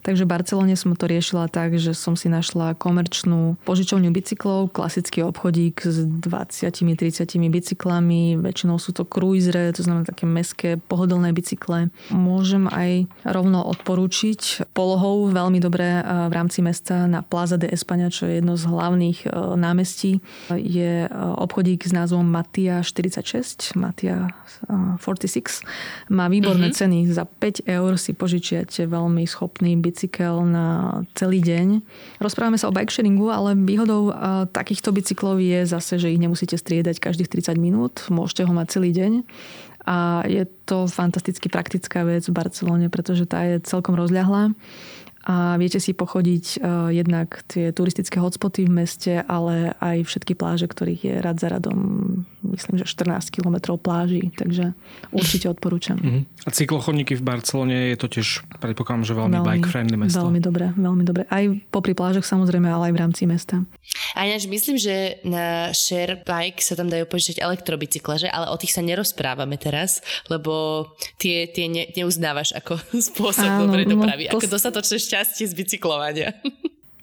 Takže v Barcelone som to riešila tak, že som si našla komerčnú požičovňu bicyklov, klasický obchodík s 20-30 bicyklami, väčšinou sú to cruisere, to znamená také meské pohodlné bicykle. Môžem aj rovno odporúčiť polohou veľmi dobré v rámci mesta na Plaza de España, čo je jedno z hlavných e, námestí. Je e, obchodík s názvom Matia 46, Matia 46. Má výborné mm-hmm. ceny. Za 5 eur si požičiate veľmi schopný bicykel na celý deň. Rozprávame sa o bike sharingu, ale výhodou e, takýchto bicyklov je zase, že ich nemusíte striedať každých 30 minút. Môžete ho mať celý deň deň. A je to fantasticky praktická vec v Barcelone, pretože tá je celkom rozľahlá a viete si pochodiť uh, jednak tie turistické hotspoty v meste, ale aj všetky pláže, ktorých je rad za radom, myslím, že 14 km pláží, takže určite odporúčam. Uh-huh. A cyklochodníky v Barcelone je to tiež, predpokladám, že veľmi, veľmi bike-friendly mesto. Veľmi dobre, veľmi dobre. Aj popri plážach samozrejme, ale aj v rámci mesta. A ináč myslím, že na share bike sa tam dajú požičať elektrobicykle, že? Ale o tých sa nerozprávame teraz, lebo tie, tie ne, neuznávaš ako spôsob Áno, dobrej no, dopravy, no, ako dostatočné šťastie z bicyklovania.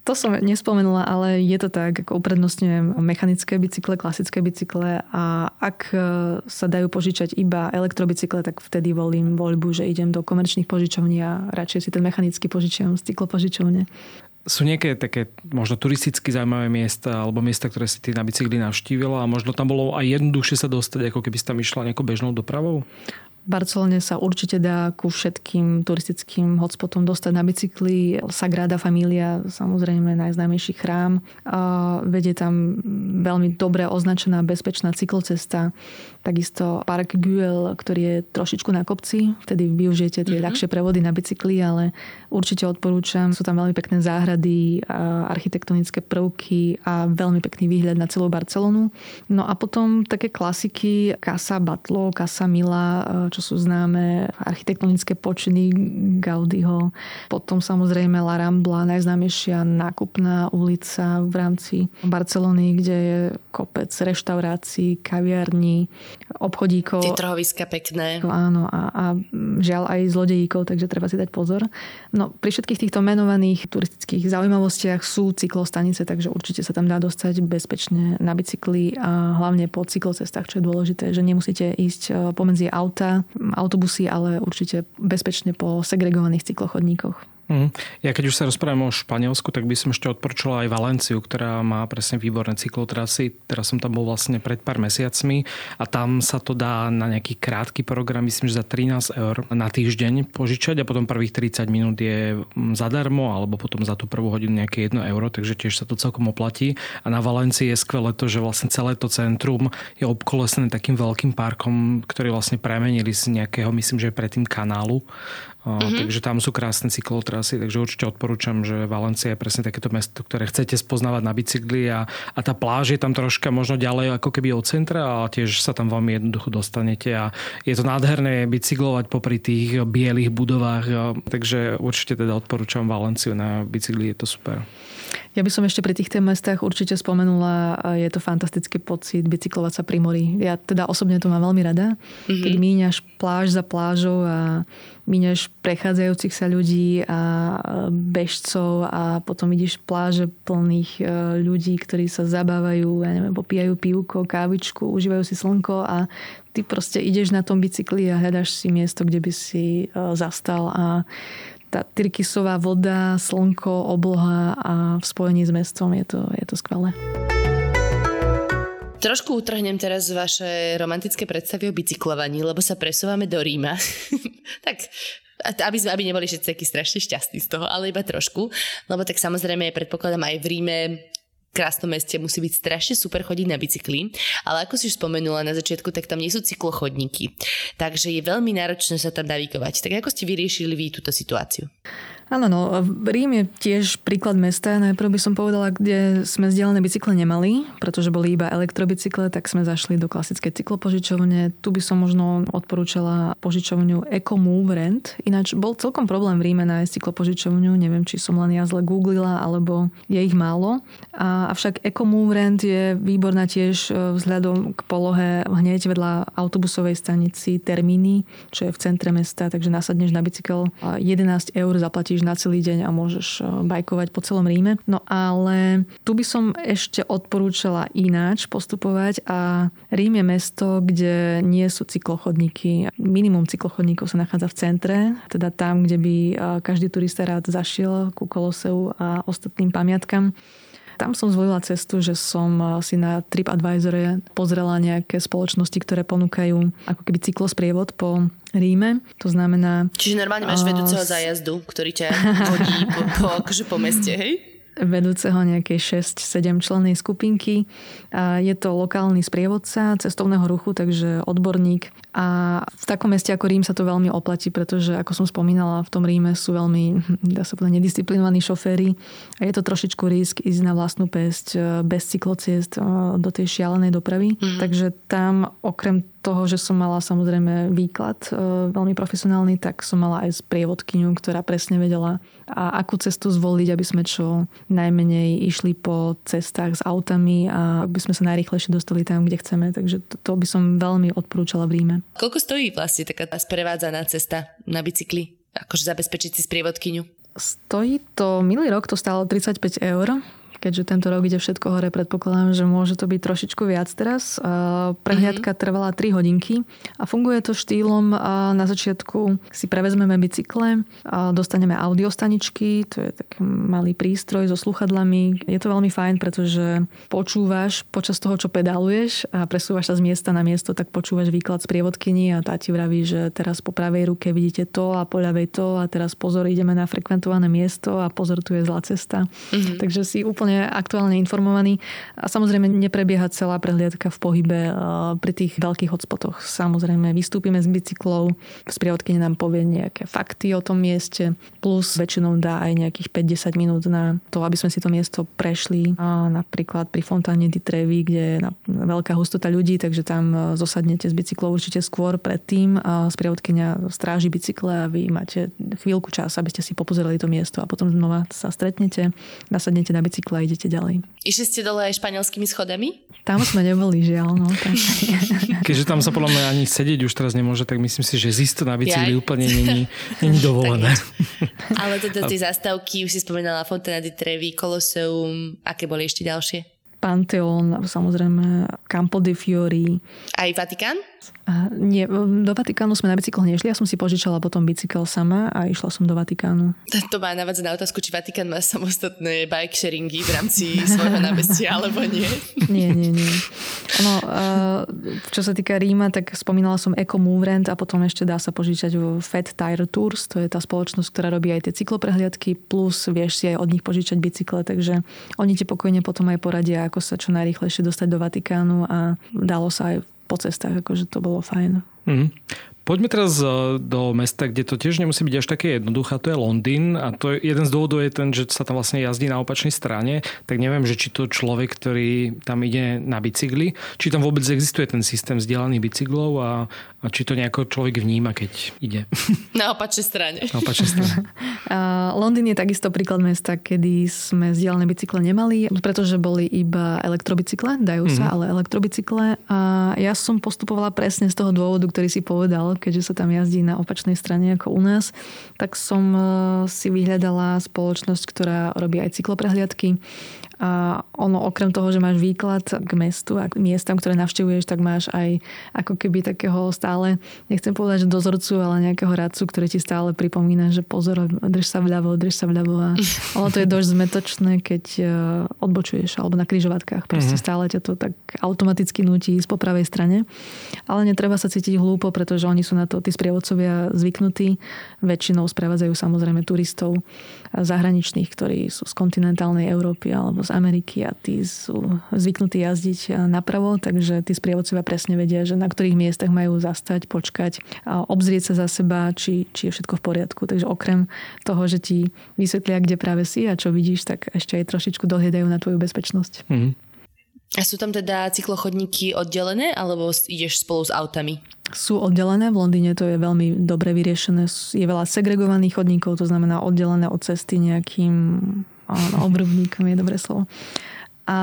To som nespomenula, ale je to tak, ako uprednostňujem mechanické bicykle, klasické bicykle a ak e, sa dajú požičať iba elektrobicykle, tak vtedy volím voľbu, že idem do komerčných požičovní a radšej si ten mechanický požičiam z cyklopožičovne. Sú nejaké také možno turisticky zaujímavé miesta alebo miesta, ktoré si ty na bicykli navštívila a možno tam bolo aj jednoduchšie sa dostať, ako keby si tam išla nejakou bežnou dopravou? Barcelone sa určite dá ku všetkým turistickým hotspotom dostať na bicykli. Sagrada Familia, samozrejme najznámejší chrám. Vedie tam veľmi dobre označená bezpečná cyklocesta. Takisto Park Güell, ktorý je trošičku na kopci. Vtedy využijete tie mm-hmm. ľahšie prevody na bicykli, ale určite odporúčam. Sú tam veľmi pekné záhrady, architektonické prvky a veľmi pekný výhľad na celú Barcelonu. No a potom také klasiky Casa Batlo, Casa Mila, čo sú známe, architektonické počiny Gaudiho, potom samozrejme La Rambla, najznámejšia nákupná ulica v rámci Barcelony, kde je kopec reštaurácií, kaviarní, obchodíkov. Tie trhoviska pekné. Áno, a, a žiaľ aj zlodejíkov, takže treba si dať pozor. No, pri všetkých týchto menovaných turistických zaujímavostiach sú cyklostanice, takže určite sa tam dá dostať bezpečne na bicykli a hlavne po cyklocestách, čo je dôležité, že nemusíte ísť e, pomedzi auta, autobusy, ale určite bezpečne po segregovaných cyklochodníkoch. Mm. Ja keď už sa rozprávame o Španielsku, tak by som ešte odporčila aj Valenciu, ktorá má presne výborné cyklotrasy. Teraz som tam bol vlastne pred pár mesiacmi a tam sa to dá na nejaký krátky program, myslím, že za 13 eur na týždeň požičať a potom prvých 30 minút je mm, zadarmo alebo potom za tú prvú hodinu nejaké 1 euro, takže tiež sa to celkom oplatí. A na Valencii je skvelé to, že vlastne celé to centrum je obkolesené takým veľkým parkom, ktorý vlastne premenili z nejakého, myslím, že predtým kanálu Mm-hmm. Takže tam sú krásne cyklotrasy, takže určite odporúčam, že Valencia je presne takéto mesto, ktoré chcete spoznávať na bicykli a, a tá pláž je tam troška možno ďalej ako keby od centra, ale tiež sa tam veľmi jednoducho dostanete a je to nádherné bicyklovať popri tých bielých budovách, takže určite teda odporúčam Valenciu na bicykli, je to super. Ja by som ešte pri týchto mestách určite spomenula, je to fantastický pocit bicyklovať sa pri mori. Ja teda osobne to mám veľmi rada. Mm-hmm. Keď míňaš pláž za plážou a míňaš prechádzajúcich sa ľudí a bežcov a potom ideš pláže plných e, ľudí, ktorí sa zabávajú, ja neviem, popíjajú pivko, kávičku, užívajú si slnko a ty proste ideš na tom bicykli a hľadaš si miesto, kde by si e, zastal a tá tyrkysová voda, slnko, obloha a v spojení s mestom je to, je to skvelé. Trošku utrhnem teraz vaše romantické predstavy o bicyklovaní, lebo sa presúvame do Ríma. tak aby, sme, aby neboli všetci takí strašne šťastní z toho, ale iba trošku. Lebo tak samozrejme, predpokladám aj v Ríme krásnom meste musí byť strašne super chodiť na bicykli, ale ako si už spomenula na začiatku, tak tam nie sú cyklochodníky. Takže je veľmi náročné sa tam navigovať. Tak ako ste vyriešili vy túto situáciu? Áno, no, Rím je tiež príklad mesta. Najprv by som povedala, kde sme vzdialené bicykle nemali, pretože boli iba elektrobicykle, tak sme zašli do klasickej cyklopožičovne. Tu by som možno odporúčala požičovňu EcoMove Rent. Ináč bol celkom problém v Ríme nájsť cyklopožičovňu. Neviem, či som len ja zle googlila, alebo je ich málo. A, avšak EcoMove Rent je výborná tiež e, vzhľadom k polohe hneď vedľa autobusovej stanici Termíny, čo je v centre mesta, takže nasadneš na bicykel 11 eur zaplatíš zaplatíš na celý deň a môžeš eh, bajkovať po celom Ríme. No ale tu by som ešte odporúčala ináč postupovať a Rím je mesto, kde nie sú cyklochodníky. Minimum cyklochodníkov sa nachádza v centre, teda tam, kde by eh, každý turista rád zašiel ku Koloseu a ostatným pamiatkam. Tam som zvolila cestu, že som eh, si na TripAdvisore pozrela nejaké spoločnosti, ktoré ponúkajú ako keby cyklosprievod po Ríme. To znamená... Čiže normálne máš vedúceho zájazdu, ktorý ťa vodí po, po, akože po meste, hej? Vedúceho nejakej 6-7 člennej skupinky. Je to lokálny sprievodca cestovného ruchu, takže odborník. A v takom meste ako Rím sa to veľmi oplatí, pretože ako som spomínala, v tom Ríme sú veľmi, dá sa povedať, nedisciplinovaní šoféry a je to trošičku risk ísť na vlastnú pesť e, bez cyklociest e, do tej šialenej dopravy. Mm. Takže tam okrem toho, že som mala samozrejme výklad e, veľmi profesionálny, tak som mala aj sprievodkyňu, ktorá presne vedela, a akú cestu zvoliť, aby sme čo najmenej išli po cestách s autami a aby sme sa najrychlejšie dostali tam, kde chceme. Takže to, to by som veľmi odporúčala v Ríme. Koľko stojí vlastne taká sprevádzaná cesta na bicykli? Akože zabezpečiť si sprievodkyňu? Stojí to, minulý rok to stálo 35 eur keďže tento rok ide všetko hore, predpokladám, že môže to byť trošičku viac teraz. Prehliadka mm-hmm. trvala 3 hodinky a funguje to štýlom na začiatku si prevezmeme bicykle, dostaneme audiostaničky, to je taký malý prístroj so sluchadlami. Je to veľmi fajn, pretože počúvaš počas toho, čo pedáluješ a presúvaš sa z miesta na miesto, tak počúvaš výklad z prievodkyni a tá ti vraví, že teraz po pravej ruke vidíte to a po ľavej to a teraz pozor, ideme na frekventované miesto a pozor, tu je zlá cesta. Mm-hmm. Takže si úplne aktuálne informovaní. A samozrejme neprebieha celá prehliadka v pohybe pri tých veľkých hotspotoch. Samozrejme vystúpime z bicyklov, sprievodkyne nám povie nejaké fakty o tom mieste, plus väčšinou dá aj nejakých 5-10 minút na to, aby sme si to miesto prešli. A napríklad pri fontáne di Trevi, kde je veľká hustota ľudí, takže tam eh, zosadnete z bicyklov určite skôr predtým. Sprievodkynia stráži bicykle a vy máte chvíľku čas, aby ste si popozerali to miesto a potom znova sa stretnete, nasadnete na bicykle idete ďalej. Išli ste dole aj španielskými schodami? Tam sme neboli, žiaľ. No, tam... Keďže tam sa podľa mňa ani sedieť už teraz nemôže, tak myslím si, že zisto na bicykli úplne není, není dovolené. Ale teda tie zastávky, už si spomínala Fontana di Trevi, Colosseum, aké boli ešte ďalšie? Pantheon, samozrejme Campo de Fiori. Aj Vatikán? Nie, do Vatikánu sme na bicykloch nešli, ja som si požičala potom bicykel sama a išla som do Vatikánu. To má navádza na otázku, či Vatikán má samostatné bike sharingy v rámci svojho námestia, alebo nie. Nie, nie, nie. Ono, čo sa týka Ríma, tak spomínala som Eco Movement a potom ešte dá sa požičať vo Fat Tire Tours, to je tá spoločnosť, ktorá robí aj tie cykloprehliadky, plus vieš si aj od nich požičať bicykle, takže oni ti pokojne potom aj poradia, ako sa čo najrýchlejšie dostať do Vatikánu a dalo sa aj po cestách, akože to bolo fajn. Mm. Poďme teraz e, do mesta, kde to tiež nemusí byť až také jednoduché, to je Londýn a to je, jeden z dôvodov je ten, že sa tam vlastne jazdí na opačnej strane, tak neviem, že či to človek, ktorý tam ide na bicykli, či tam vôbec existuje ten systém vzdielaných bicyklov a, a či to nejako človek vníma, keď ide. Na opačnej strane. Na opačnej strane. Londýn je takisto príklad mesta, kedy sme vzdialené bicykle nemali, pretože boli iba elektrobicykle, dajú sa, mm-hmm. ale elektrobicykle. A ja som postupovala presne z toho dôvodu, ktorý si povedal, keďže sa tam jazdí na opačnej strane ako u nás, tak som e, si vyhľadala spoločnosť, ktorá robí aj cykloprehliadky a ono okrem toho, že máš výklad k mestu a k miestam, ktoré navštevuješ, tak máš aj ako keby takého stále, nechcem povedať, že dozorcu, ale nejakého radcu, ktorý ti stále pripomína, že pozor, drž sa vľavo, drž sa vľavo a ono to je dosť zmetočné, keď e, odbočuješ alebo na kryžovatkách. Proste mm-hmm. stále ťa to tak automaticky nutí ísť po pravej strane. Ale netreba sa cítiť hlúpo, pretože oni sú na to, tí sprievodcovia zvyknutí. Väčšinou sprevádzajú samozrejme turistov zahraničných, ktorí sú z kontinentálnej Európy alebo z Ameriky a tí sú zvyknutí jazdiť napravo, takže tí sprievodcovia presne vedia, že na ktorých miestach majú zastať, počkať, a obzrieť sa za seba, či, či je všetko v poriadku. Takže okrem toho, že ti vysvetlia, kde práve si a čo vidíš, tak ešte aj trošičku dohľadajú na tvoju bezpečnosť. Mm-hmm. A sú tam teda cyklochodníky oddelené, alebo ideš spolu s autami? Sú oddelené, v Londýne to je veľmi dobre vyriešené. Je veľa segregovaných chodníkov, to znamená oddelené od cesty nejakým obrubníkom, je dobré slovo. A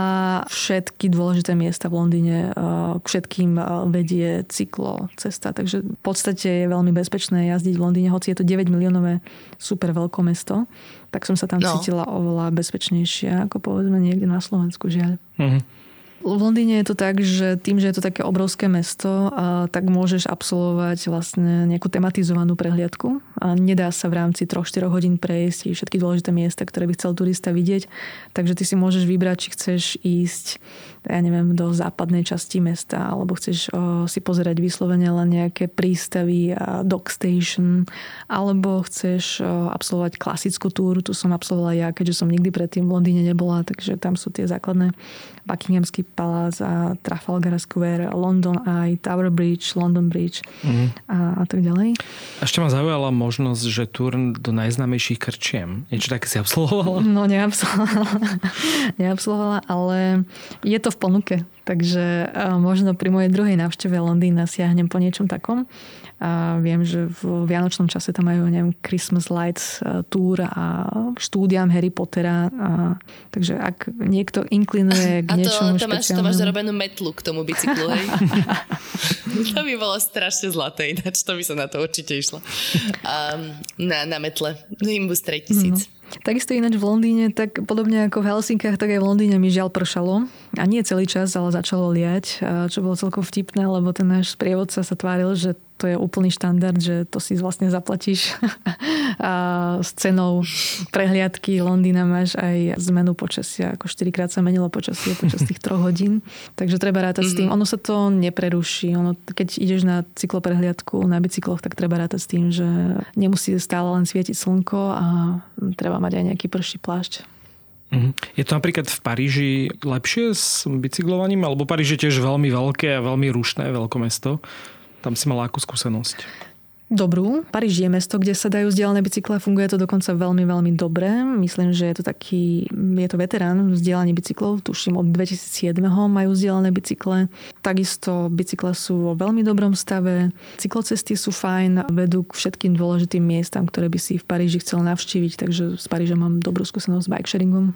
všetky dôležité miesta v Londýne eh, k všetkým eh, vedie cyklo cesta. Takže v podstate je veľmi bezpečné jazdiť v Londýne, hoci je to 9 miliónové super veľké mesto, tak som sa tam no. cítila oveľa bezpečnejšie ako povedzme niekde na Slovensku, žiaľ. Mm-hmm. V Londýne je to tak, že tým, že je to také obrovské mesto, tak môžeš absolvovať vlastne nejakú tematizovanú prehliadku. A nedá sa v rámci 3-4 hodín prejsť všetky dôležité miesta, ktoré by chcel turista vidieť. Takže ty si môžeš vybrať, či chceš ísť ja neviem, do západnej časti mesta, alebo chceš o, si pozerať vyslovene len nejaké prístavy a dock station, alebo chceš o, absolvovať klasickú túru, tu som absolvovala ja, keďže som nikdy predtým v Londýne nebola, takže tam sú tie základné Buckinghamský palác a Trafalgar Square, London Eye, Tower Bridge, London Bridge mm. a, a tak ďalej. Ešte ma zaujala možnosť, že turn do najznámejších krčiem. Niečo také si absolvovala? No neabsolvovala. neabsolvovala, ale je to v ponuke. Takže možno pri mojej druhej návšteve Londýna siahnem po niečom takom. A viem, že v vianočnom čase tam majú, neviem, Christmas Lights tour a štúdiam Harry Pottera. A, takže ak niekto inklinuje k a to, niečomu to máš, to máš zarobenú metlu k tomu bicyklu, hej? to by bolo strašne zlaté, ináč to by sa na to určite išlo. Um, na, na metle. Nimbus 3000. No. Takisto ináč v Londýne, tak podobne ako v Helsinkách, tak aj v Londýne mi žiaľ pršalo. A nie celý čas, ale začalo liať, čo bolo celkom vtipné, lebo ten náš sprievodca sa tváril, že to je úplný štandard, že to si vlastne zaplatíš a s cenou prehliadky Londýna máš aj zmenu počasia, ako 4 krát sa menilo počasie počas tých troch hodín. Takže treba rátať mm-hmm. s tým. Mhm. Ono sa to nepreruší. Ono, keď ideš na cykloprehliadku na bicykloch, tak treba rátať s tým, že nemusí stále len svietiť slnko a treba mať aj nejaký prší plášť. Mhm. Je to napríklad v Paríži lepšie s bicyklovaním? Alebo Paríž je tiež veľmi veľké a veľmi rušné veľkomesto. Tam si mala akú skúsenosť? dobrú. Paríž je mesto, kde sa dajú vzdialené bicykle, funguje to dokonca veľmi, veľmi dobre. Myslím, že je to taký, je to veterán vzdielaní bicyklov, tuším od 2007 majú vzdialené bicykle. Takisto bicykle sú vo veľmi dobrom stave, cyklocesty sú fajn, vedú k všetkým dôležitým miestam, ktoré by si v Paríži chcel navštíviť, takže z Paríža mám dobrú skúsenosť s bike sharingom.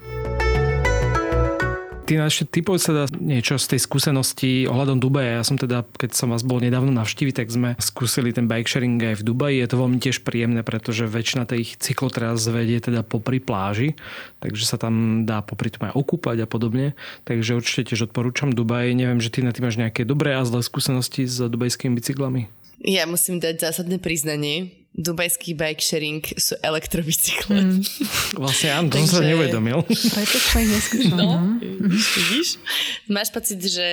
Ty ešte typov sa dá niečo z tej skúsenosti ohľadom Dubaja. Ja som teda, keď som vás bol nedávno navštíviť, tak sme skúsili ten bike sharing aj v Dubaji. Je to veľmi tiež príjemné, pretože väčšina tých cyklotras vedie teda popri pláži, takže sa tam dá popri tom aj okúpať a podobne. Takže určite tiež odporúčam Dubaj. Neviem, že ty na tým máš nejaké dobré a zlé skúsenosti s dubajskými bicyklami. Ja musím dať zásadné priznanie dubajský bike sharing sú elektrobicykle. Mm. Vlastne áno, to som sa neuvedomil. Som ich neskúšal. No, vidíš? Máš pocit, že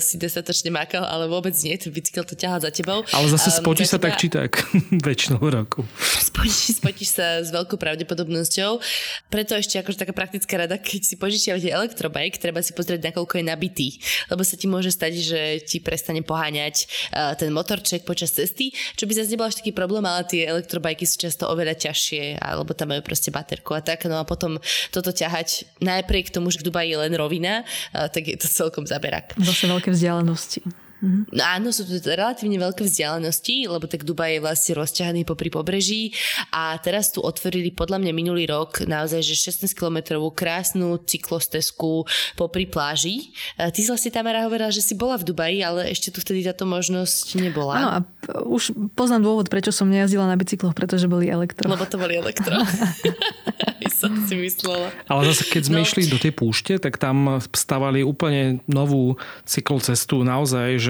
si dostatočne makal, ale vôbec nie, ten bicykel to ťahá za tebou. Ale zase um, spotíš sa tak či tak väčšinou roku. Spotíš, spotíš sa s veľkou pravdepodobnosťou. Preto ešte akože taká praktická rada, keď si požičiavate elektrobike, treba si pozrieť, nakoľko je nabitý. Lebo sa ti môže stať, že ti prestane poháňať uh, ten motorček počas cesty, čo by zase nebol až taký problém, ale tie elektrobajky sú často oveľa ťažšie, alebo tam majú proste baterku a tak. No a potom toto ťahať najpriek tomu, že v Dubaji je len rovina, tak je to celkom zaberak. Zase veľké vzdialenosti. Mm-hmm. No áno, sú to relatívne veľké vzdialenosti, lebo tak Dubaj je vlastne rozťahaný popri pobreží a teraz tu otvorili podľa mňa minulý rok naozaj, že 16 km krásnu cyklostezku popri pláži. Ty si vlastne Tamara hovorila, že si bola v Dubaji, ale ešte tu vtedy táto možnosť nebola. Áno a už poznám dôvod, prečo som nejazdila na bicykloch, pretože boli elektro. Lebo to boli elektro. som si myslela. Ale zase keď sme no. išli do tej púšte, tak tam stavali úplne novú cyklocestu naozaj, že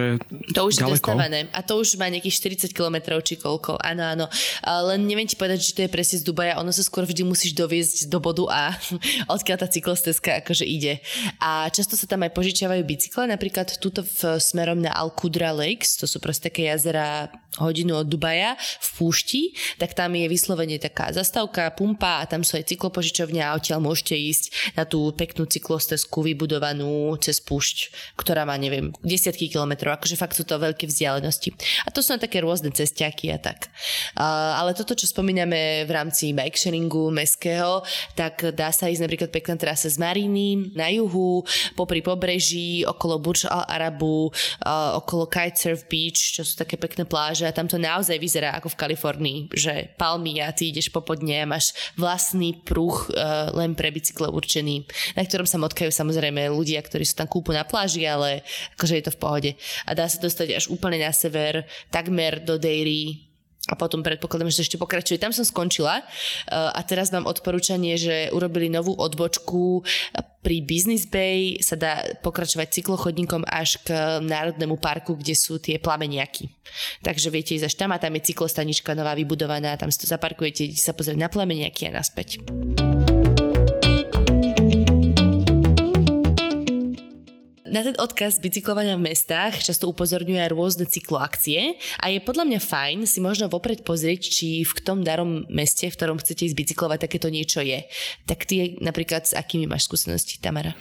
To už ďaleko. je dostávané. A to už má nejakých 40 km či koľko. Áno, áno. Len neviem ti povedať, že to je presne z Dubaja. Ono sa skôr vždy musíš doviezť do bodu A, odkiaľ tá cyklostezka akože ide. A často sa tam aj požičiavajú bicykle. Napríklad túto v smerom na Al Qudra Lakes, to sú proste také jazera hodinu od Dubaja v púšti, tak tam je vyslovene taká zastavka, pumpa a tam sú aj cyklopožičovňa a odtiaľ môžete ísť na tú peknú cyklostezku vybudovanú cez púšť, ktorá má, neviem, desiatky kilometrov, akože fakt sú to veľké vzdialenosti. A to sú na také rôzne cestiaky a tak. Uh, ale toto, čo spomíname v rámci bike sharingu meského, tak dá sa ísť napríklad pekná trasa z Maríny na juhu, popri pobreží, okolo Burj Al Arabu, uh, okolo Kitesurf Beach, čo sú také pekné pláže a tam to naozaj vyzerá ako v Kalifornii, že palmy a ty ideš po podne a máš vlastný pruh uh, len pre bicykle určený, na ktorom sa motkajú samozrejme ľudia, ktorí sú tam kúpu na pláži, ale akože je to v pohode. A dá sa dostať až úplne na sever, takmer do Dairy, a potom predpokladám, že ešte pokračuje. Tam som skončila uh, a teraz mám odporúčanie, že urobili novú odbočku pri Business Bay sa dá pokračovať cyklochodníkom až k Národnému parku, kde sú tie plameniaky. Takže viete ísť až tam a tam je cyklostanička nová vybudovaná, tam si to zaparkujete, idete sa pozrieť na plameniaky a naspäť. Na ten odkaz bicyklovania v mestách často upozorňuje aj rôzne cykloakcie a je podľa mňa fajn si možno vopred pozrieť, či v tom darom meste, v ktorom chcete ísť bicyklovať, takéto niečo je. Tak ty napríklad s akými máš skúsenosti, Tamara?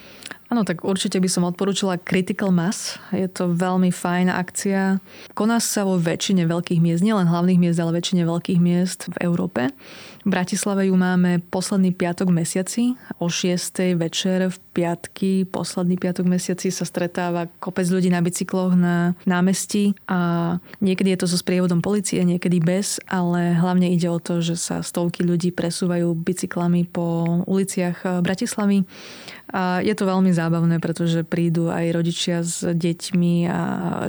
Áno, tak určite by som odporúčila Critical Mass. Je to veľmi fajn akcia. Koná sa vo väčšine veľkých miest, nielen hlavných miest, ale väčšine veľkých miest v Európe. V Bratislave ju máme posledný piatok mesiaci. O 6. večer v piatky, posledný piatok mesiaci sa stretáva kopec ľudí na bicykloch na námestí a niekedy je to so sprievodom policie, niekedy bez, ale hlavne ide o to, že sa stovky ľudí presúvajú bicyklami po uliciach Bratislavy a je to veľmi zábavné, pretože prídu aj rodičia s deťmi a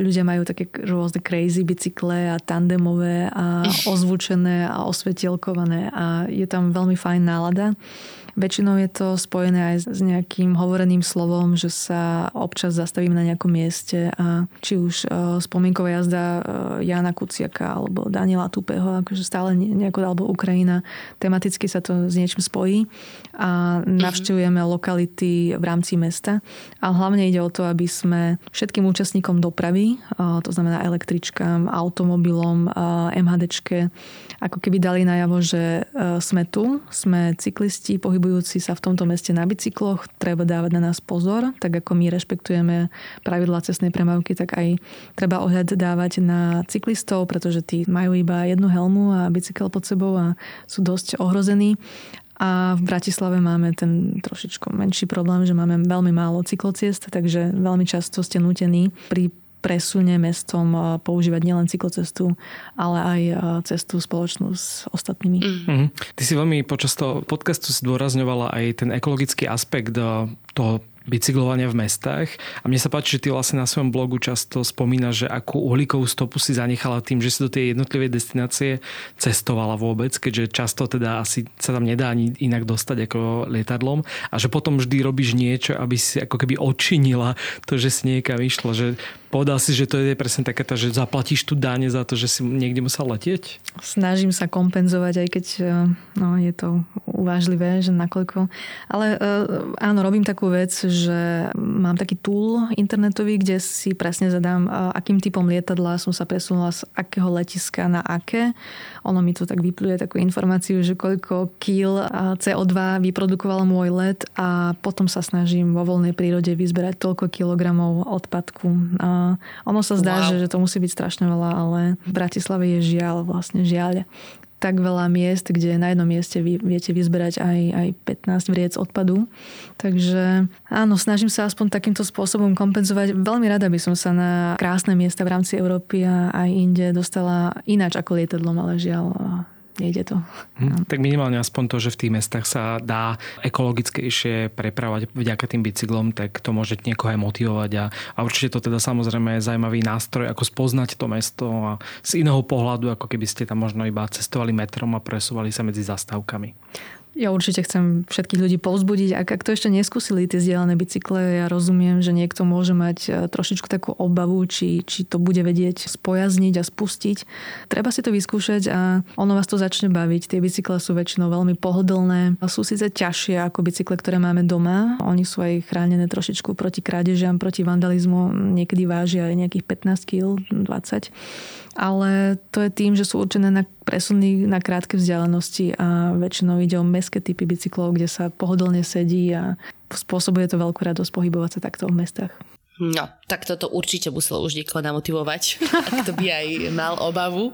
ľudia majú také rôzne crazy bicykle a tandemové a ozvučené a osvetielkované a je tam veľmi fajn nálada. Väčšinou je to spojené aj s nejakým hovoreným slovom, že sa občas zastavím na nejakom mieste a či už e, spomienková jazda e, Jana Kuciaka alebo Daniela Tupého, akože stále nejako, alebo Ukrajina, tematicky sa to s niečím spojí a mhm. navštevujeme lokality v rámci mesta a hlavne ide o to, aby sme všetkým účastníkom dopravy, e, to znamená električkám, automobilom, MHDčke, ako keby dali najavo, že sme tu, sme cyklisti, pohybujú pohybujúci sa v tomto meste na bicykloch, treba dávať na nás pozor, tak ako my rešpektujeme pravidlá cestnej premávky, tak aj treba ohľad dávať na cyklistov, pretože tí majú iba jednu helmu a bicykel pod sebou a sú dosť ohrození. A v Bratislave máme ten trošičku menší problém, že máme veľmi málo cyklociest, takže veľmi často ste nutení pri presune mestom používať nielen cyklocestu, ale aj cestu spoločnú s ostatnými. Mm. Ty si veľmi počas toho podcastu zdôrazňovala aj ten ekologický aspekt toho bicyklovania v mestách. A mne sa páči, že ty vlastne na svojom blogu často spomínaš, že akú uhlíkovú stopu si zanechala tým, že si do tej jednotlivej destinácie cestovala vôbec, keďže často teda asi sa tam nedá ani inak dostať ako lietadlom a že potom vždy robíš niečo, aby si ako keby odčinila to, že si niekam išlo. Že Povedal si, že to je presne taká tá, že zaplatíš tu dáne za to, že si niekde musel letieť? Snažím sa kompenzovať, aj keď e, no, je to uvážlivé, že nakoľko. Ale e, áno, robím takú vec, že mám taký tool internetový, kde si presne zadám, e, akým typom lietadla som sa presunula z akého letiska na aké. Ono mi to tak vypluje takú informáciu, že koľko kýl CO2 vyprodukoval môj let a potom sa snažím vo voľnej prírode vyzberať toľko kilogramov odpadku. Ono sa zdá, wow. že, že to musí byť strašne veľa, ale v Bratislave je žiaľ, vlastne žiaľ tak veľa miest, kde na jednom mieste vy viete vyzberať aj, aj 15 vriec odpadu. Takže áno, snažím sa aspoň takýmto spôsobom kompenzovať. Veľmi rada by som sa na krásne miesta v rámci Európy a aj inde dostala ináč ako lietadlom, ale žiaľ nejde to. Hm, tak minimálne aspoň to, že v tých mestách sa dá ekologickejšie prepravať vďaka tým bicyklom, tak to môže niekoho aj motivovať a, a určite to teda samozrejme je zaujímavý nástroj, ako spoznať to mesto a z iného pohľadu, ako keby ste tam možno iba cestovali metrom a presúvali sa medzi zastávkami. Ja určite chcem všetkých ľudí povzbudiť. Ak, ak to ešte neskúsili, tie zdieľané bicykle, ja rozumiem, že niekto môže mať e, trošičku takú obavu, či, či to bude vedieť spojazniť a spustiť. Treba si to vyskúšať a ono vás to začne baviť. Tie bicykle sú väčšinou veľmi pohodlné. Sú síce ťažšie ako bicykle, ktoré máme doma. Oni sú aj chránené trošičku proti krádežiam, proti vandalizmu. Niekedy vážia aj nejakých 15 kg, 20 ale to je tým, že sú určené na presuny na krátke vzdialenosti a väčšinou ide o mestské typy bicyklov, kde sa pohodlne sedí a spôsobuje to veľkú radosť pohybovať sa takto v mestách. No, tak toto určite muselo už niekoho namotivovať, ak to by aj mal obavu.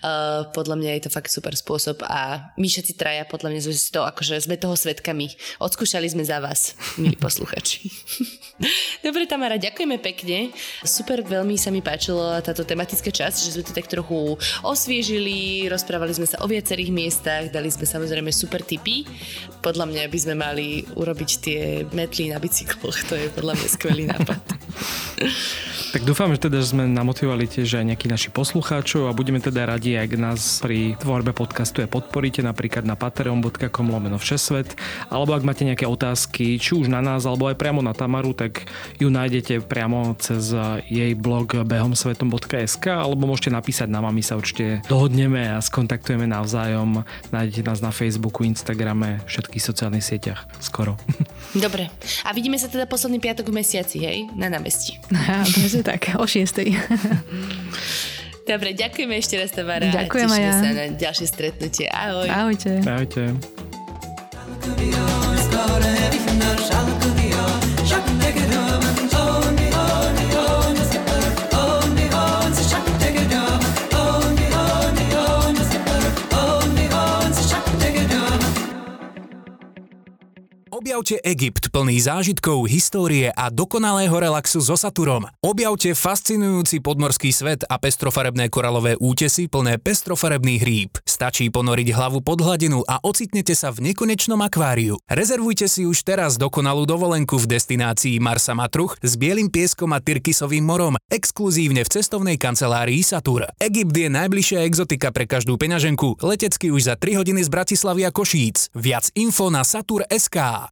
Uh, podľa mňa je to fakt super spôsob a my všetci traja, podľa mňa sme si to, akože sme toho svetkami. Odskúšali sme za vás, milí posluchači. Dobre, Tamara, ďakujeme pekne. Super, veľmi sa mi páčilo táto tematická časť, že sme to tak trochu osviežili, rozprávali sme sa o viacerých miestach, dali sme samozrejme super tipy. Podľa mňa by sme mali urobiť tie metly na bicykloch, to je podľa mňa skvelý nápad. Tak dúfam, že teda sme namotivovali tiež aj nejakých našich poslucháčov a budeme teda radi, ak nás pri tvorbe podcastu aj podporíte napríklad na patreon.com lomeno všesvet alebo ak máte nejaké otázky, či už na nás alebo aj priamo na Tamaru, tak ju nájdete priamo cez jej blog behomsvetom.sk alebo môžete napísať nám a sa určite dohodneme a skontaktujeme navzájom. Nájdete nás na Facebooku, Instagrame, všetkých sociálnych sieťach skoro. Dobre. A vidíme sa teda posledný piatok v mesiaci, hej? Na námestí. Presne tak, o šiestej. Dobre, ďakujeme ešte raz, Tamara. Ďakujem aj ja. sa na ďalšie stretnutie. Ahoj. Ahojte. Ahojte. Objavte Egypt plný zážitkov, histórie a dokonalého relaxu so Saturom. Objavte fascinujúci podmorský svet a pestrofarebné koralové útesy plné pestrofarebných rýb. Stačí ponoriť hlavu pod hladinu a ocitnete sa v nekonečnom akváriu. Rezervujte si už teraz dokonalú dovolenku v destinácii Marsa Matruch s bielým pieskom a Tyrkisovým morom, exkluzívne v cestovnej kancelárii Satur. Egypt je najbližšia exotika pre každú peňaženku, letecky už za 3 hodiny z Bratislavy a Košíc. Viac info na satur.sk.